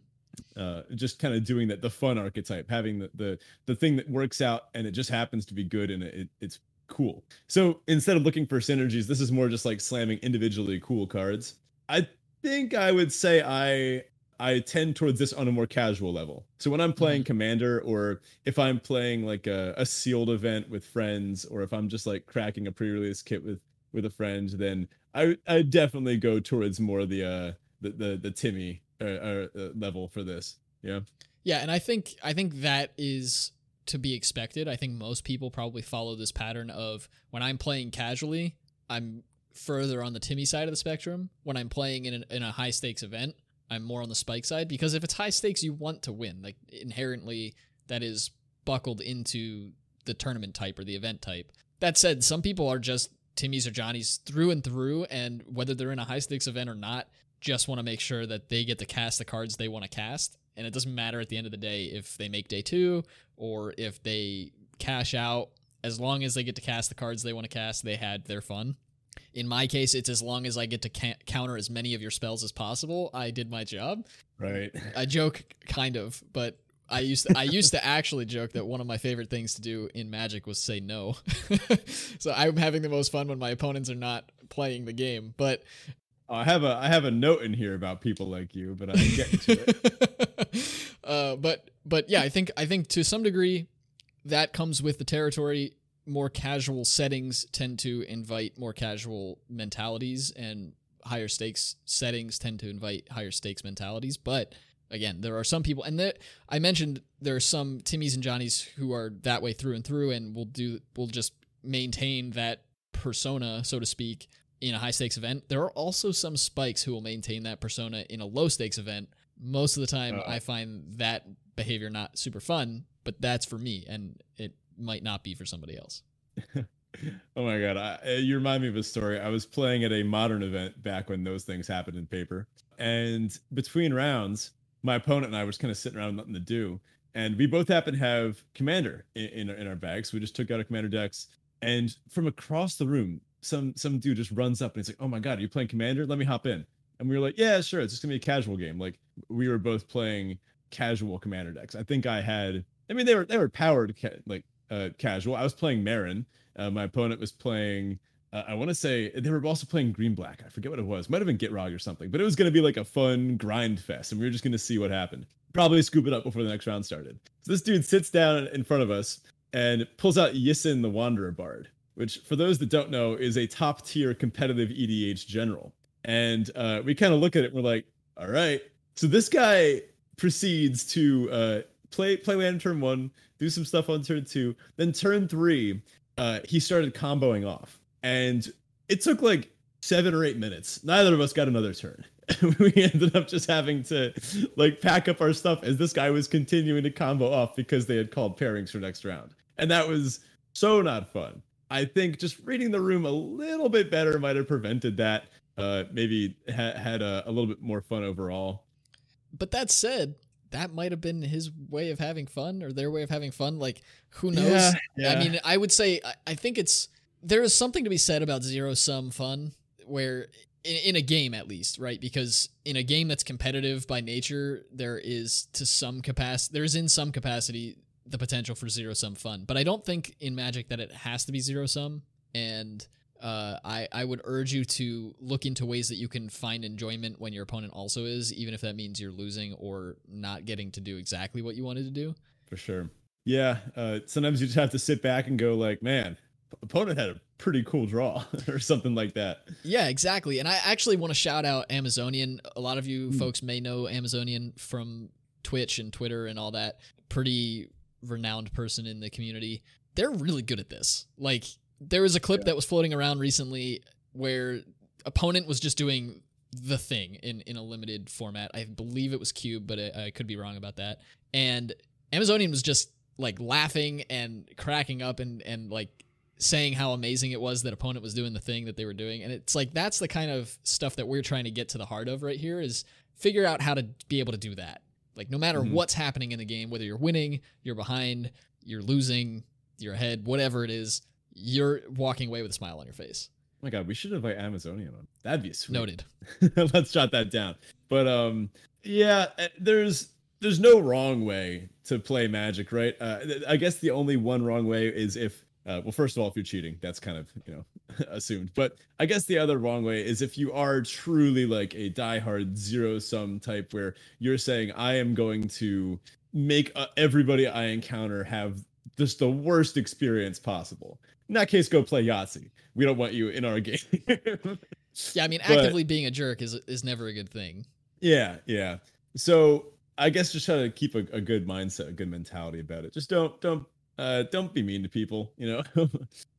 Uh, just kind of doing that the fun archetype, having the the the thing that works out and it just happens to be good and it, it's cool. So instead of looking for synergies, this is more just like slamming individually cool cards. I think I would say I I tend towards this on a more casual level. So when I'm playing mm-hmm. Commander, or if I'm playing like a, a, sealed event with friends, or if I'm just like cracking a pre-release kit with with a friend, then I I definitely go towards more the uh the the, the Timmy uh, uh, uh, level for this. Yeah.
Yeah, and I think I think that is to be expected. I think most people probably follow this pattern of when I'm playing casually, I'm further on the Timmy side of the spectrum. When I'm playing in, an, in a high stakes event, I'm more on the spike side because if it's high stakes, you want to win. Like inherently, that is buckled into the tournament type or the event type. That said, some people are just Timmys or Johnnies through and through, and whether they're in a high stakes event or not, just want to make sure that they get to cast the cards they want to cast. And it doesn't matter at the end of the day if they make day two or if they cash out. As long as they get to cast the cards they want to cast, they had their fun. In my case, it's as long as I get to ca- counter as many of your spells as possible, I did my job.
Right.
I joke kind of, but I used to, I used to actually joke that one of my favorite things to do in Magic was say no. so I'm having the most fun when my opponents are not playing the game. But
I have a I have a note in here about people like you, but I'm getting to
it. uh, but but yeah, I think I think to some degree that comes with the territory more casual settings tend to invite more casual mentalities and higher stakes settings tend to invite higher stakes mentalities. But again there are some people and there, i mentioned there are some timmys and johnnies who are that way through and through and will do will just maintain that persona so to speak in a high stakes event. There are also some spikes who will maintain that persona in a low stakes event. Most of the time uh, i find that behavior not super fun but that's for me and it might not be for somebody else.
oh my god, I, uh, you remind me of a story. I was playing at a modern event back when those things happened in paper, and between rounds, my opponent and I were just kind of sitting around, nothing to do, and we both happened to have commander in, in, in our bags. We just took out a commander decks, and from across the room, some some dude just runs up and he's like, "Oh my god, are you playing commander? Let me hop in." And we were like, "Yeah, sure. It's just gonna be a casual game." Like we were both playing casual commander decks. I think I had. I mean, they were they were powered like uh, casual. I was playing Marin. Uh, my opponent was playing. Uh, I want to say they were also playing Green Black. I forget what it was. Might have been Gitrog or something. But it was going to be like a fun grind fest, and we were just going to see what happened. Probably scoop it up before the next round started. So this dude sits down in front of us and pulls out Yisan the Wanderer Bard, which for those that don't know is a top tier competitive EDH general. And uh, we kind of look at it and we're like, all right. So this guy proceeds to uh, play play land turn one, do some stuff on turn two. Then turn three, uh, he started comboing off. And it took like seven or eight minutes. Neither of us got another turn. we ended up just having to like pack up our stuff as this guy was continuing to combo off because they had called pairings for next round. And that was so not fun. I think just reading the room a little bit better might have prevented that. Uh, maybe ha- had a, a little bit more fun overall.
But that said, that might have been his way of having fun or their way of having fun. Like, who knows?
Yeah, yeah.
I mean, I would say, I, I think it's, there is something to be said about zero sum fun where, in, in a game at least, right? Because in a game that's competitive by nature, there is to some capacity, there is in some capacity the potential for zero sum fun. But I don't think in Magic that it has to be zero sum. And, uh, I, I would urge you to look into ways that you can find enjoyment when your opponent also is, even if that means you're losing or not getting to do exactly what you wanted to do.
For sure. Yeah. Uh, sometimes you just have to sit back and go like, man, opponent had a pretty cool draw or something like that.
Yeah, exactly. And I actually want to shout out Amazonian. A lot of you
Mm.
folks may know Amazonian from Twitch and Twitter and all that. Pretty renowned person in the community. They're really good at this. Like there was a clip
Yeah.
that was floating around recently where opponent was just doing the thing in in a limited format. I believe it was cube, but I, I could be wrong about that. And Amazonian was just like laughing and cracking up and and like saying how amazing it was that opponent was doing the thing that they were doing and it's like that's the kind of stuff that we're trying to get to the heart of right here is figure out how to be able to do that like no matter
Mhm.
what's happening in the game whether you're winning you're behind you're losing you're ahead whatever it is you're walking away with a smile on your face
Oh my god, we should invite Amazonian on. That'd be sweet.
noted
Let's jot that down. But um, yeah, uh, there's there's no wrong way to play Magic, right? Uh, I guess the only one wrong way is if, uh, well, first of all, if you're cheating, that's kind of you know assumed. But I guess the other wrong way is if you are truly like a diehard zero sum type, where you're saying I am going to make uh, everybody I encounter have just the worst experience possible. In that case, go play Yahtzee. We don't want you in our game.
yeah i mean
But-
actively being a jerk is is never a good thing
Yeah, yeah. So I guess just try to keep a, a good mindset, a good mentality about it. Just don't don't uh don't be mean to people, you know.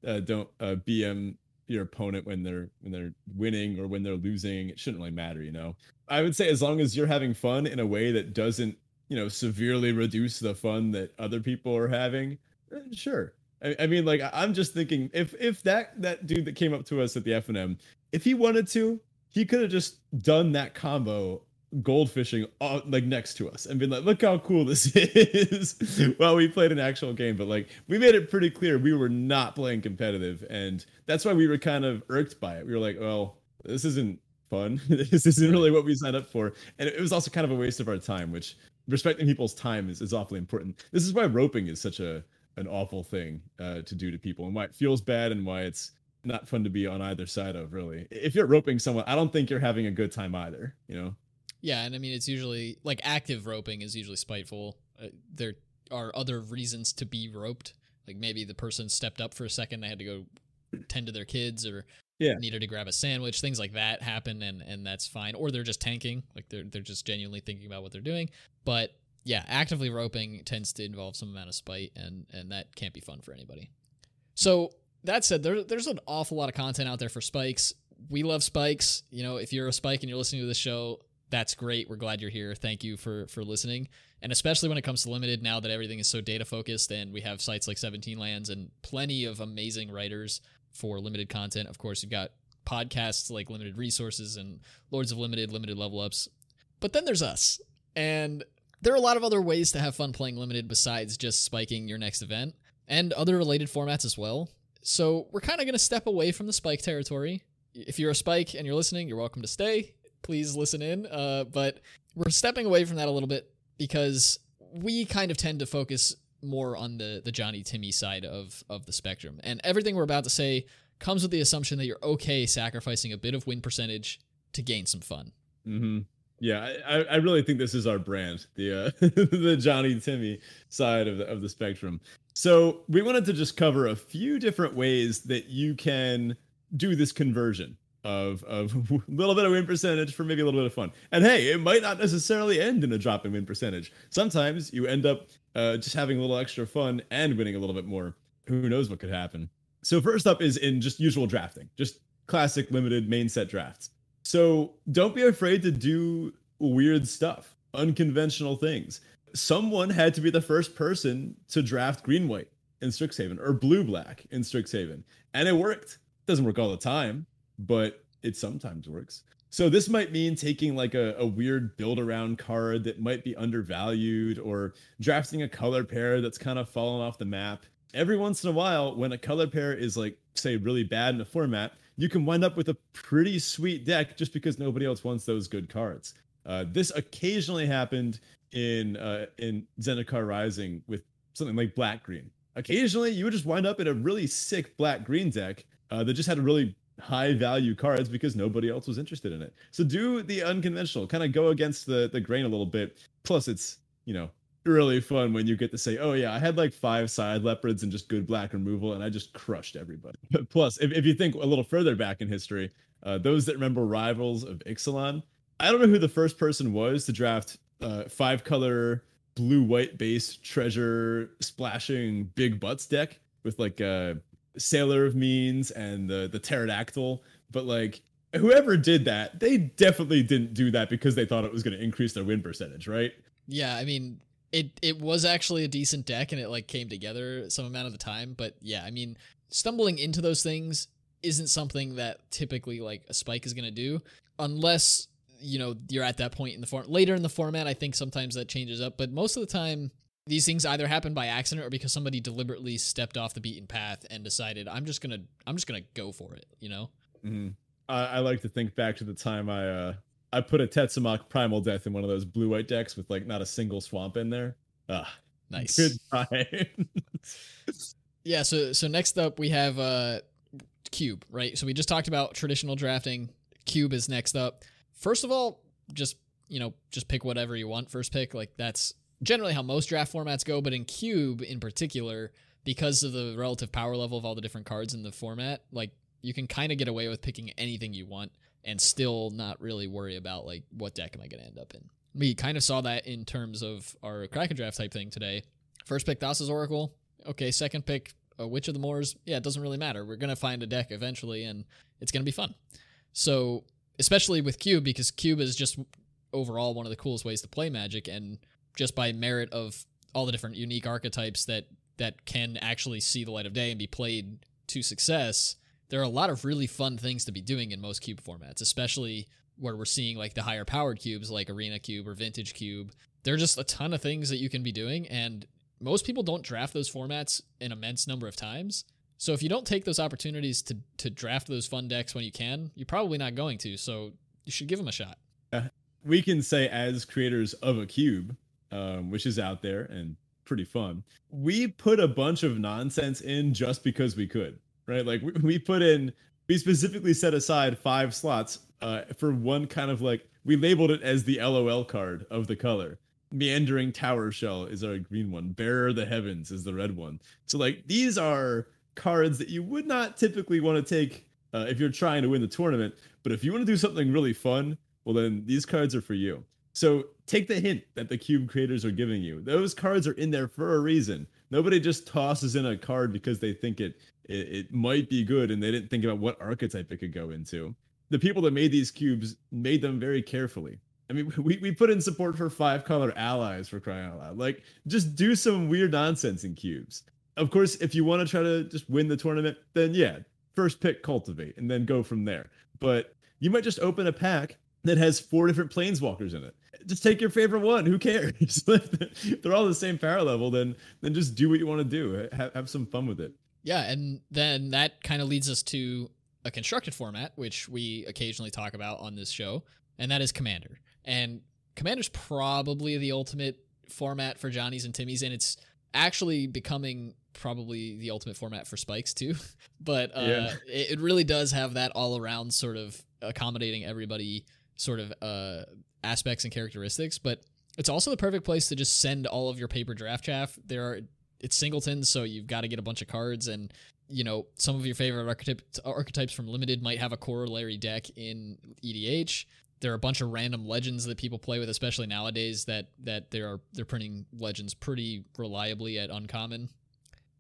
uh, don't uh BM your opponent when they're when they're winning or when they're losing. It shouldn't really matter, you know. I would say as long as you're having fun in a way that doesn't, you know, severely reduce the fun that other people are having, eh, sure. I, I mean, like I'm just thinking if if that that dude that came up to us at the FNM, if he wanted to, he could have just done that combo goldfishing uh, like next to us and been like look how cool this is. Well we played an actual game but like we made it pretty clear we were not playing competitive and that's why we were kind of irked by it. We were like well this isn't fun. This isn't really what we signed up for. And it was also kind of a waste of our time which respecting people's time is, is awfully important. This is why roping is such a an awful thing uh, to do to people and why it feels bad and why it's not fun to be on either side of really if you're roping someone i don't think you're having a good time either you know
Yeah, and I mean it's usually like active roping is usually spiteful. Uh, there are other reasons to be roped. Like maybe the person stepped up for a second, they had to go tend to their kids or
Yeah.
needed to grab a sandwich, things like that happen and and that's fine. Or they're just tanking, like they're they're just genuinely thinking about what they're doing. But yeah, actively roping tends to involve some amount of spite and and that can't be fun for anybody. So that said, there, there's an awful lot of content out there for spikes. We love spikes. You know, if you're a spike and you're listening to this show, that's great. We're glad you're here. Thank you for for listening. And especially when it comes to limited, now that everything is so data focused and we have sites like 17 Lands and plenty of amazing writers for limited content. Of course, you've got podcasts like Limited Resources and Lords of Limited, Limited Level Ups. But then there's us. And there are a lot of other ways to have fun playing limited besides just spiking your next event and other related formats as well. So we're kind of going to step away from the spike territory. If you're a spike and you're listening, you're welcome to stay. Please listen in. Uh, but we're stepping away from that a little bit because we kind of tend to focus more on the the Johnny Timmy side of of the spectrum. And everything we're about to say comes with the assumption that you're okay sacrificing a bit of win percentage to gain some fun.
Mm-hmm. Yeah, I, I really think this is our brand, the uh, the Johnny Timmy side of the of the spectrum. So we wanted to just cover a few different ways that you can do this conversion of of a little bit of win percentage for maybe a little bit of fun. And hey, it might not necessarily end in a drop in win percentage. Sometimes you end up uh, just having a little extra fun and winning a little bit more. Who knows what could happen? So first up is in just usual drafting, just classic limited main set drafts. So don't be afraid to do weird stuff, unconventional things. Someone had to be the first person to draft green white in Strixhaven or blue black in Strixhaven, and it worked. Doesn't work all the time, but it sometimes works. So this might mean taking like a, a weird build around card that might be undervalued or drafting a color pair that's kind of fallen off the map. Every once in a while, when a color pair is like, say, really bad in a format, you can wind up with a pretty sweet deck just because nobody else wants those good cards. Uh, this occasionally happened in uh, in Zendikar Rising with something like black green. Occasionally, you would just wind up in a really sick black green deck uh, that just had a really high value cards because nobody else was interested in it. So do the unconventional, kind of go against the the grain a little bit. Plus, it's you know really fun when you get to say, "Oh yeah, I had like five side leopards and just good black removal, and I just crushed everybody." Plus, if, if you think a little further back in history, uh, those that remember Rivals of Ixalan, I don't know who the first person was to draft uh, five color blue white base treasure splashing big butts deck with like a uh, Sailor of Means and the the pterodactyl, but like whoever did that, they definitely didn't do that because they thought it was going to increase their win percentage, right?
Yeah, I mean, it it was actually a decent deck and it like came together some amount of the time but yeah i mean stumbling into those things isn't something that typically like a spike is going to do unless you know you're at that point in the form later in the format i think sometimes that changes up but most of the time these things either happen by accident or because somebody deliberately stepped off the beaten path and decided i'm just gonna i'm just gonna go for it you know
mm-hmm. I, I like to think back to the time i uh I put a Tetzimoc Primal Death in one of those blue white decks with like not a single swamp in there. Ah,
nice.
Good time.
yeah. So so next up we have uh cube, right? So we just talked about traditional drafting. Cube is next up. First of all, just you know, just pick whatever you want first pick. Like that's generally how most draft formats go, but in cube in particular, because of the relative power level of all the different cards in the format, like you can kind of get away with picking anything you want and still not really worry about like what deck am I going to end up in. We kind of saw that in terms of our Kraken draft type thing today. First pick Thassa's Oracle. Okay, second pick a Witch of the Moors. Yeah, it doesn't really matter. We're going to find a deck eventually and it's going to be fun. So, especially with Cube because Cube is just overall one of the coolest ways to play Magic and just by merit of all the different unique archetypes that that can actually see the light of day and be played to success there are a lot of really fun things to be doing in most cube formats, especially where we're seeing like the higher powered cubes like Arena Cube or Vintage Cube. There are just a ton of things that you can be doing, and most people don't draft those formats an immense number of times. So if you don't take those opportunities to to draft those fun decks when you can, you're probably not going to. So you should give them a shot.
Uh, we can say as creators of a cube, um, which is out there and pretty fun, we put a bunch of nonsense in just because we could right? Like we, we put in, we specifically set aside five slots uh, for one kind of like we labeled it as the LOL card of the color. Meandering Tower Shell is our green one. Bearer of the Heavens is the red one. So like these are cards that you would not typically want to take uh, if you're trying to win the tournament. But if you want to do something really fun, well then these cards are for you. So take the hint that the cube creators are giving you. Those cards are in there for a reason. Nobody just tosses in a card because they think it it, it might be good and they didn't think about what archetype it could go into. The people that made these cubes made them very carefully. I mean, we, we put in support for five color allies for crying out loud. Like, just do some weird nonsense in cubes. Of course, if you want to try to just win the tournament, then yeah, first pick cultivate and then go from there. But you might just open a pack that has four different planeswalkers in it. Just take your favorite one. Who cares? they're all the same power level, then then just do what you want to do. Have, have some fun with it.
Yeah, and then that kind of leads us to a constructed format, which we occasionally talk about on this show, and that is Commander. And Commander's probably the ultimate format for Johnny's and Timmy's, and it's actually becoming probably the ultimate format for Spikes too. but uh, yeah. it, it really does have that all around sort of accommodating everybody sort of uh, aspects and characteristics, but it's also the perfect place to just send all of your paper draft chaff. There are it's Singleton, so you've got to get a bunch of cards, and you know some of your favorite archetype, archetypes from limited might have a corollary deck in EDH. There are a bunch of random legends that people play with, especially nowadays that that they are they're printing legends pretty reliably at uncommon.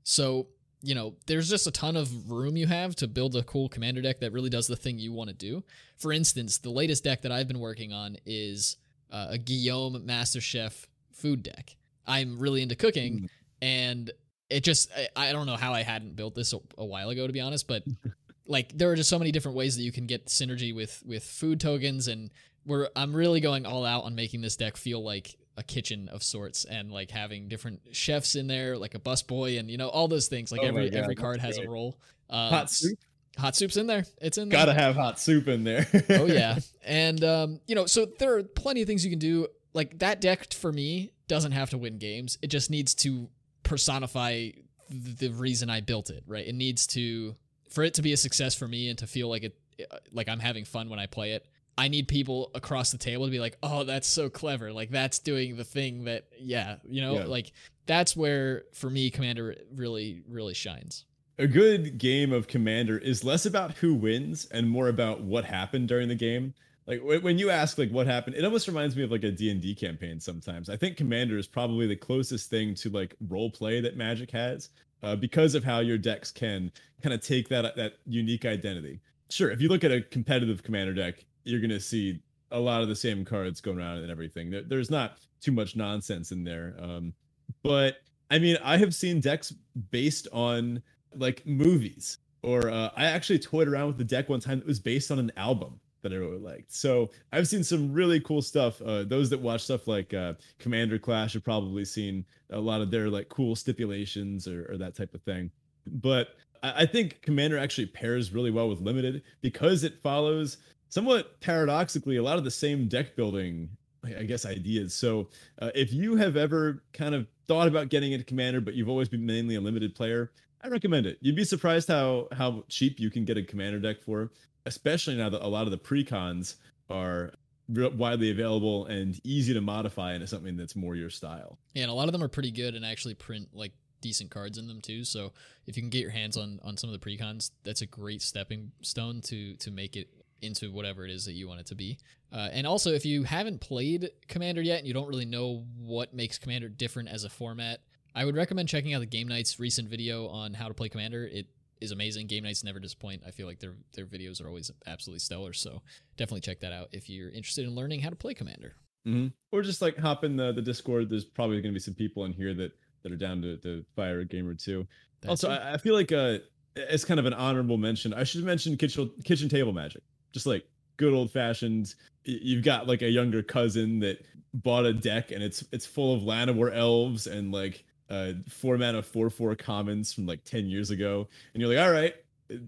So you know, there's just a ton of room you have to build a cool commander deck that really does the thing you want to do. For instance, the latest deck that I've been working on is uh, a Gyome Master Chef food deck. I'm really into cooking, mm. And it just I, I, don't know how I hadn't built this a, a while ago to be honest, but like there are just so many different ways that you can get synergy with with food tokens, and we're I'm really going all out on making this deck feel like a kitchen of sorts and like having different chefs in there, like a busboy, and you know all those things. Like oh every God, every card has great. a role.
Um, hot soup.
Hot soup's in there. It's in
there. Gotta have hot soup in there.
oh yeah, and um, you know, so there are plenty of things you can do. Like that deck for me doesn't have to win games. It just needs to personify the reason I built it. Right. It needs to for it to be a success for me and to feel like it uh, like I'm having fun when I play it. I need people across the table to be like, "Oh, that's so clever! Like that's doing the thing that, yeah, you know, yeah. like that's where for me, Commander really, really shines."
A good game of Commander is less about who wins and more about what happened during the game. Like when you ask like what happened, it almost reminds me of like a D&D campaign sometimes. I think Commander is probably the closest thing to like role play that Magic has uh, because of how your decks can kind of take that that unique identity. Sure, if you look at a competitive Commander deck, you're gonna see a lot of the same cards going around and everything. There, there's not too much nonsense in there. Um, but I mean, I have seen decks based on like movies, or uh, I actually toyed around with the deck one time that was based on an album that I really liked. So I've seen some really cool stuff. Uh, those that watch stuff like uh, Commander Clash have probably seen a lot of their like cool stipulations or, or that type of thing. But I, I think Commander actually pairs really well with Limited because it follows somewhat paradoxically a lot of the same deck building I guess ideas. So uh, if you have ever kind of thought about getting into Commander, but you've always been mainly a limited player, I recommend it. You'd be surprised how how cheap you can get a Commander deck for, especially now that a lot of the precons are widely available and easy to modify into something that's more your style.
Yeah, and a lot of them are pretty good and actually print like decent cards in them too. So if you can get your hands on on some of the precons, that's a great stepping stone to to make it into whatever it is that you want it to be. Uh, and also, if you haven't played Commander yet and you don't really know what makes Commander different as a format, I would recommend checking out the Game Knights recent video on how to play Commander. It is amazing. Game Knights never disappoint. I feel like their their videos are always absolutely stellar. So definitely check that out if you're interested in learning how to play Commander.
Mm-hmm. Or just like hop in the, the Discord. There's probably going to be some people in here that that are down to, to fire a game or two. That's also, I, I, feel like uh, it's kind of an honorable mention. I should mention kitchen kitchen table magic just like good old fashioned. You've got like a younger cousin that bought a deck and it's it's full of Llanowar elves and like uh four mana four four commons from like 10 years ago and you're like all right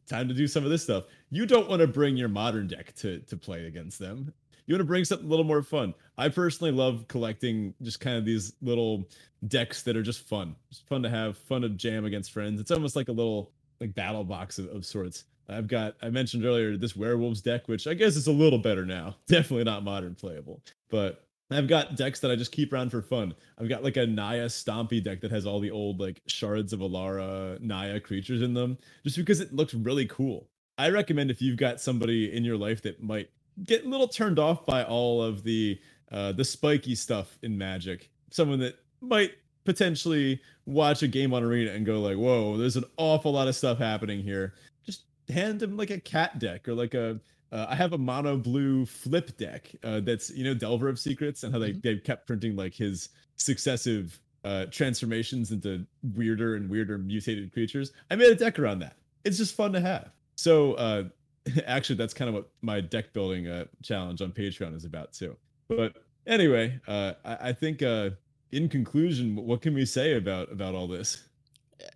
time to do some of this stuff. You don't want to bring your modern deck to to play against them. You want to bring something a little more fun. I personally love collecting just kind of these little decks that are just fun. Just fun to have fun to jam against friends. It's almost like a little like battle box of, of sorts. I've got I mentioned earlier this werewolves deck, which I guess is a little better now. Definitely not modern playable, but I've got decks that I just keep around for fun. I've got like a Naya Stompy deck that has all the old like shards of Alara Naya creatures in them, just because it looks really cool. I recommend if you've got somebody in your life that might get a little turned off by all of the uh, the spiky stuff in Magic, someone that might potentially watch a game on Arena and go like, "Whoa, there's an awful lot of stuff happening here." Just hand them like a cat deck or like a uh, I have a mono blue flip deck uh, that's you know Delver of Secrets and how they mm-hmm. they kept printing like his successive uh, transformations into weirder and weirder mutated creatures. I made a deck around that. It's just fun to have. So uh, actually, that's kind of what my deck building uh, challenge on Patreon is about too. But anyway, uh, I, I think uh, in conclusion, what can we say about about all this?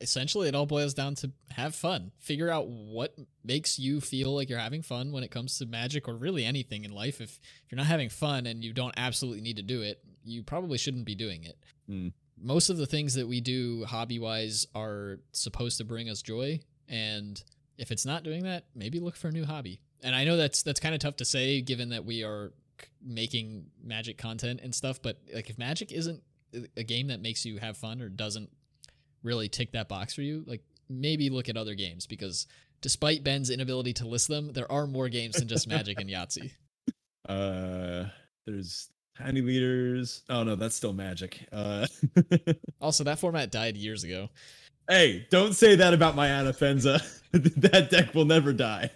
Essentially it all boils down to have fun. Figure out what makes you feel like you're having fun when it comes to magic or really anything in life. If, if you're not having fun and you don't absolutely need to do it, you probably shouldn't be doing it. Mm. Most of the things that we do hobby wise are supposed to bring us joy. And if it's not doing that, maybe look for a new hobby. And I know that's that's kind of tough to say given that we are making magic content and stuff but like if magic isn't a game that makes you have fun or doesn't really tick that box for you like maybe look at other games because despite ben's inability to list them there are more games than just magic and yahtzee
Uh, there's tiny leaders. Oh no, that's still magic. Uh,
also that format died years ago
hey, don't say that about my Anafenza. that deck will never die.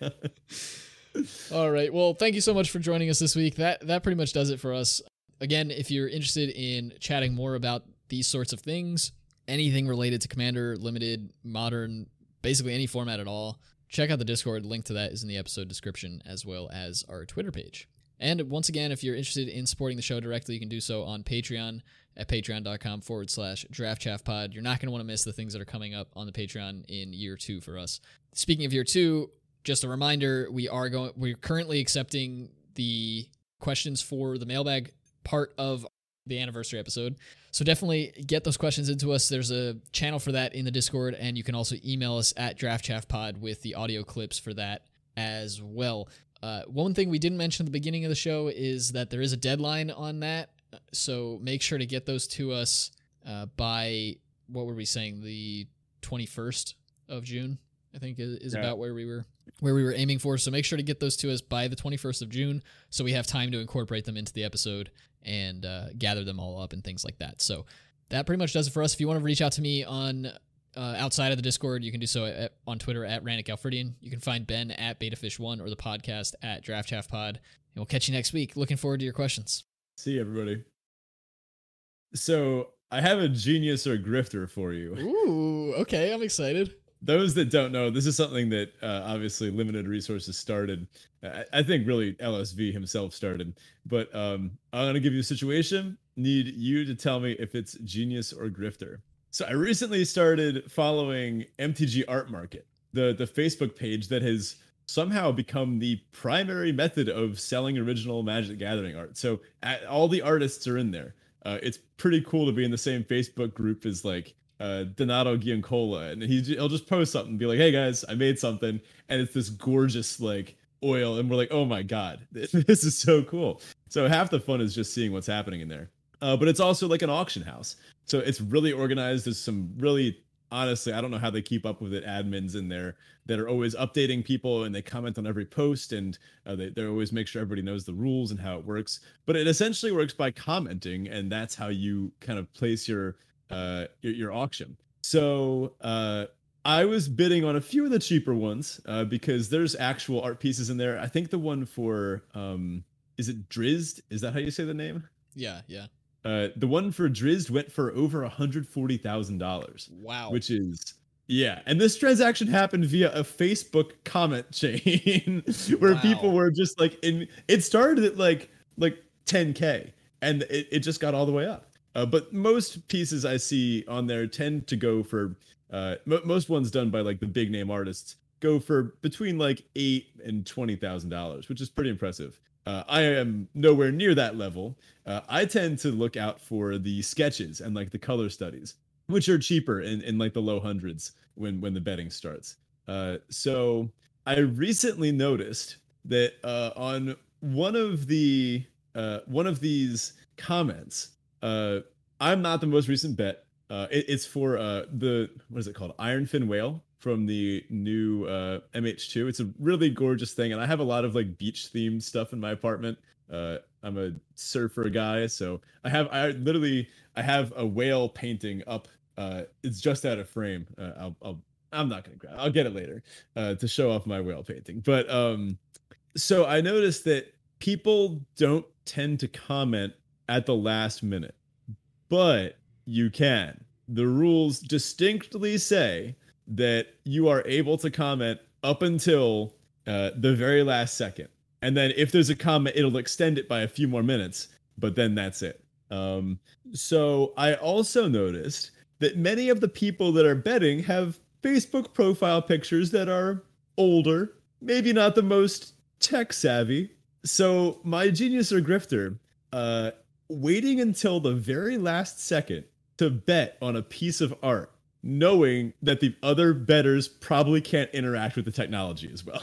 All right. Well, thank you so much for joining us this week. That that pretty much does it for us. Again, if you're interested in chatting more about these sorts of things, anything related to Commander, Limited, Modern, basically any format at all, check out the Discord. Link to that is in the episode description as well as our Twitter page. And once again, if you're interested in supporting the show directly, you can do so on Patreon at patreon.com forward slash draftchaffpod. You're not going to want to miss the things that are coming up on the Patreon in year two for us. Speaking of year two, just a reminder, we are going we're currently accepting the questions for the mailbag part of the anniversary episode. So definitely get those questions into us. There's a channel for that in the Discord, and you can also email us at draftchaffpod with the audio clips for that as well. Uh, one thing we didn't mention at the beginning of the show is that there is a deadline on that. So make sure to get those to us uh, by what were we saying? The 21st of June, I think is, is yeah. about where we were where we were aiming for. So make sure to get those to us by the 21st of June so we have time to incorporate them into the episode and uh, gather them all up and things like that. So that pretty much does it for us. If you want to reach out to me on uh, outside of the Discord, you can do so at, on Twitter at Ranik Galfridian. You can find Ben at BetaFisch1 or the podcast at Draft Pod. And we'll catch you next week. Looking forward to your questions.
See you, everybody. So I have a genius or grifter for you.
Ooh, okay. I'm excited
those that don't know, this is something that uh, obviously limited resources started. I, I, think really LSV himself started. But um, I'm gonna give you a situation. Need you to tell me if it's genius or grifter. So I recently started following MTG Art Market, the the Facebook page that has somehow become the primary method of selling original Magic Gathering art. So at, all the artists are in there. Uh, it's pretty cool to be in the same Facebook group as like uh, Donato Giancola, and he, he'll just post something, be like, "Hey guys, I made something," and it's this gorgeous like oil, and we're like, "Oh my god, this is so cool!" So half the fun is just seeing what's happening in there. Uh, but it's also like an auction house, so it's really organized. There's some really honestly, I don't know how they keep up with it. Admins in there that are always updating people and they comment on every post and uh, they, they always make sure everybody knows the rules and how it works. But it essentially works by commenting, and that's how you kind of place your uh, your, your auction. So uh, I was bidding on a few of the cheaper ones uh, because there's actual art pieces in there. I think the one for um, is it Drizzt? Is that how you say the name?
Yeah, yeah.
Uh, the one for Drizzt went for over a hundred forty thousand dollars.
Wow,
which is yeah, and this transaction happened via a Facebook comment chain where wow. people were just like in. It started at like like 10k, and it, it just got all the way up. Uh, but most pieces I see on there tend to go for uh, m- most ones done by like the big name artists go for between like eight and twenty thousand dollars, which is pretty impressive. Uh, I am nowhere near that level. Uh, I tend to look out for the sketches and like the color studies, which are cheaper in, in like the low hundreds when when the betting starts. Uh, so I recently noticed that uh, on one of the one of these comments, uh, I'm not the most recent bet. Uh, it, it's for uh, the what is it called? Ironfin Whale from the new uh, MH2. It's a really gorgeous thing, and I have a lot of like beach themed stuff in my apartment. Uh, I'm a surfer guy, so I have I literally I have a whale painting up. Uh, it's just out of frame. Uh, I'll, I'll I'm not gonna grab. I'll get it later uh, to show off my whale painting. But um, so I noticed that people don't tend to comment at the last minute, but you can. The rules distinctly say that you are able to comment up until uh, the very last second. And then if there's a comment, it'll extend it by a few more minutes, but then that's it. Um, so I also noticed that many of the people that are betting have Facebook profile pictures that are older, maybe not the most tech savvy. So my genius or grifter uh, waiting until the very last second to bet on a piece of art, knowing that the other betters probably can't interact with the technology as well.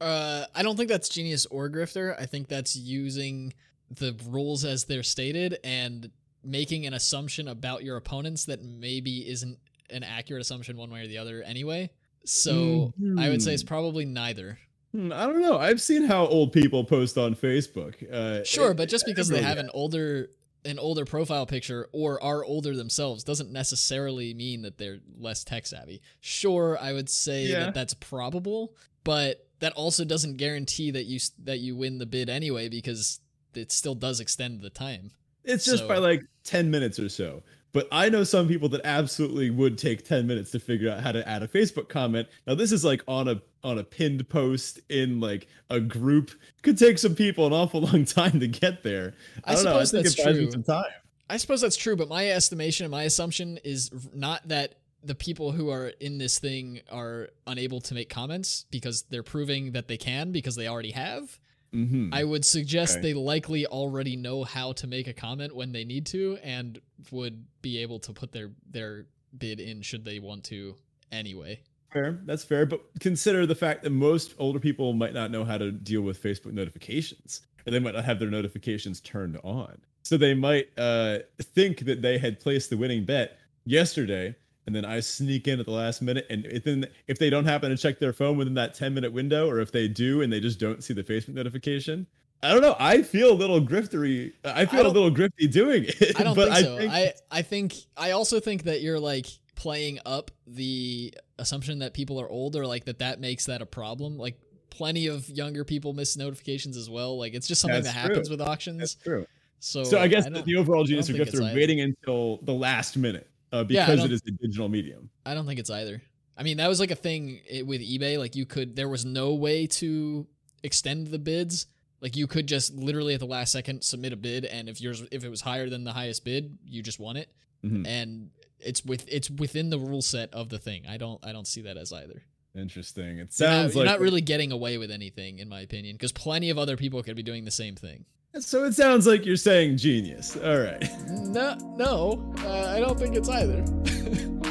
Uh, I don't think that's genius or grifter. I think that's using the rules as they're stated and making an assumption about your opponents that maybe isn't an accurate assumption one way or the other anyway. So I would say it's
Mhm.
probably neither.
Hmm, I don't know. I've seen how old people post on Facebook. Uh,
Sure,
it-
but just because they have an older an older profile picture or are older themselves doesn't necessarily mean that they're less tech savvy. Sure, I would say
Yeah.
that that's probable, but that also doesn't guarantee that you that you win the bid anyway because it still does extend the time.
It's just
So-
by like 10 minutes or so. But I know some people that absolutely would take 10 minutes to figure out how to add a Facebook comment. Now this is like on a on a pinned post in like a group. Could take some people an awful long time to get there. I,
I
don't know. I
suppose
think
that's
it buys me
true.
some time.
I suppose that's true, but my estimation and my assumption is not that the people who are in this thing are unable to make comments because they're proving that they can because they already have.
Mhm.
I would suggest
Okay.
they likely already know how to make a comment when they need to and would be able to put their their bid in should they want to anyway.
Fair. That's fair. But consider the fact that most older people might not know how to deal with Facebook notifications, or they might not have their notifications turned on. So they might uh, think that they had placed the winning bet yesterday, and then I sneak in at the last minute. And if then if they don't happen to check their phone within that 10 minute window, or if they do and they just don't see the Facebook notification, I don't know. I feel a little griftery. I feel a little grifty doing it.
I don't
but
think so.
I think
I I think I also think that you're like playing up the assumption that people are older, like that that makes that a problem. Like plenty of younger people miss notifications as well. Like it's just something
That's
that happens
true.
with auctions.
that's true.
So
So I guess the, the overall genius of grifter waiting until the last minute uh, because
don't-
it is a digital medium.
I don't think it's either. I mean, that was like a thing with eBay. Like you could, there was no way to extend the bids. Like you could just literally at the last second submit a bid, and if yours, if it was higher than the highest bid, you just won it.
Mhm.
And it's with it's within the rule set of the thing. I don't I don't see that as either.
Interesting. It
You're not,
sounds
you're not really getting away with anything, in my opinion, because plenty of other people could be doing the same thing.
So. It sounds like you're saying genius. All right.
No, no, uh, I don't think it's either.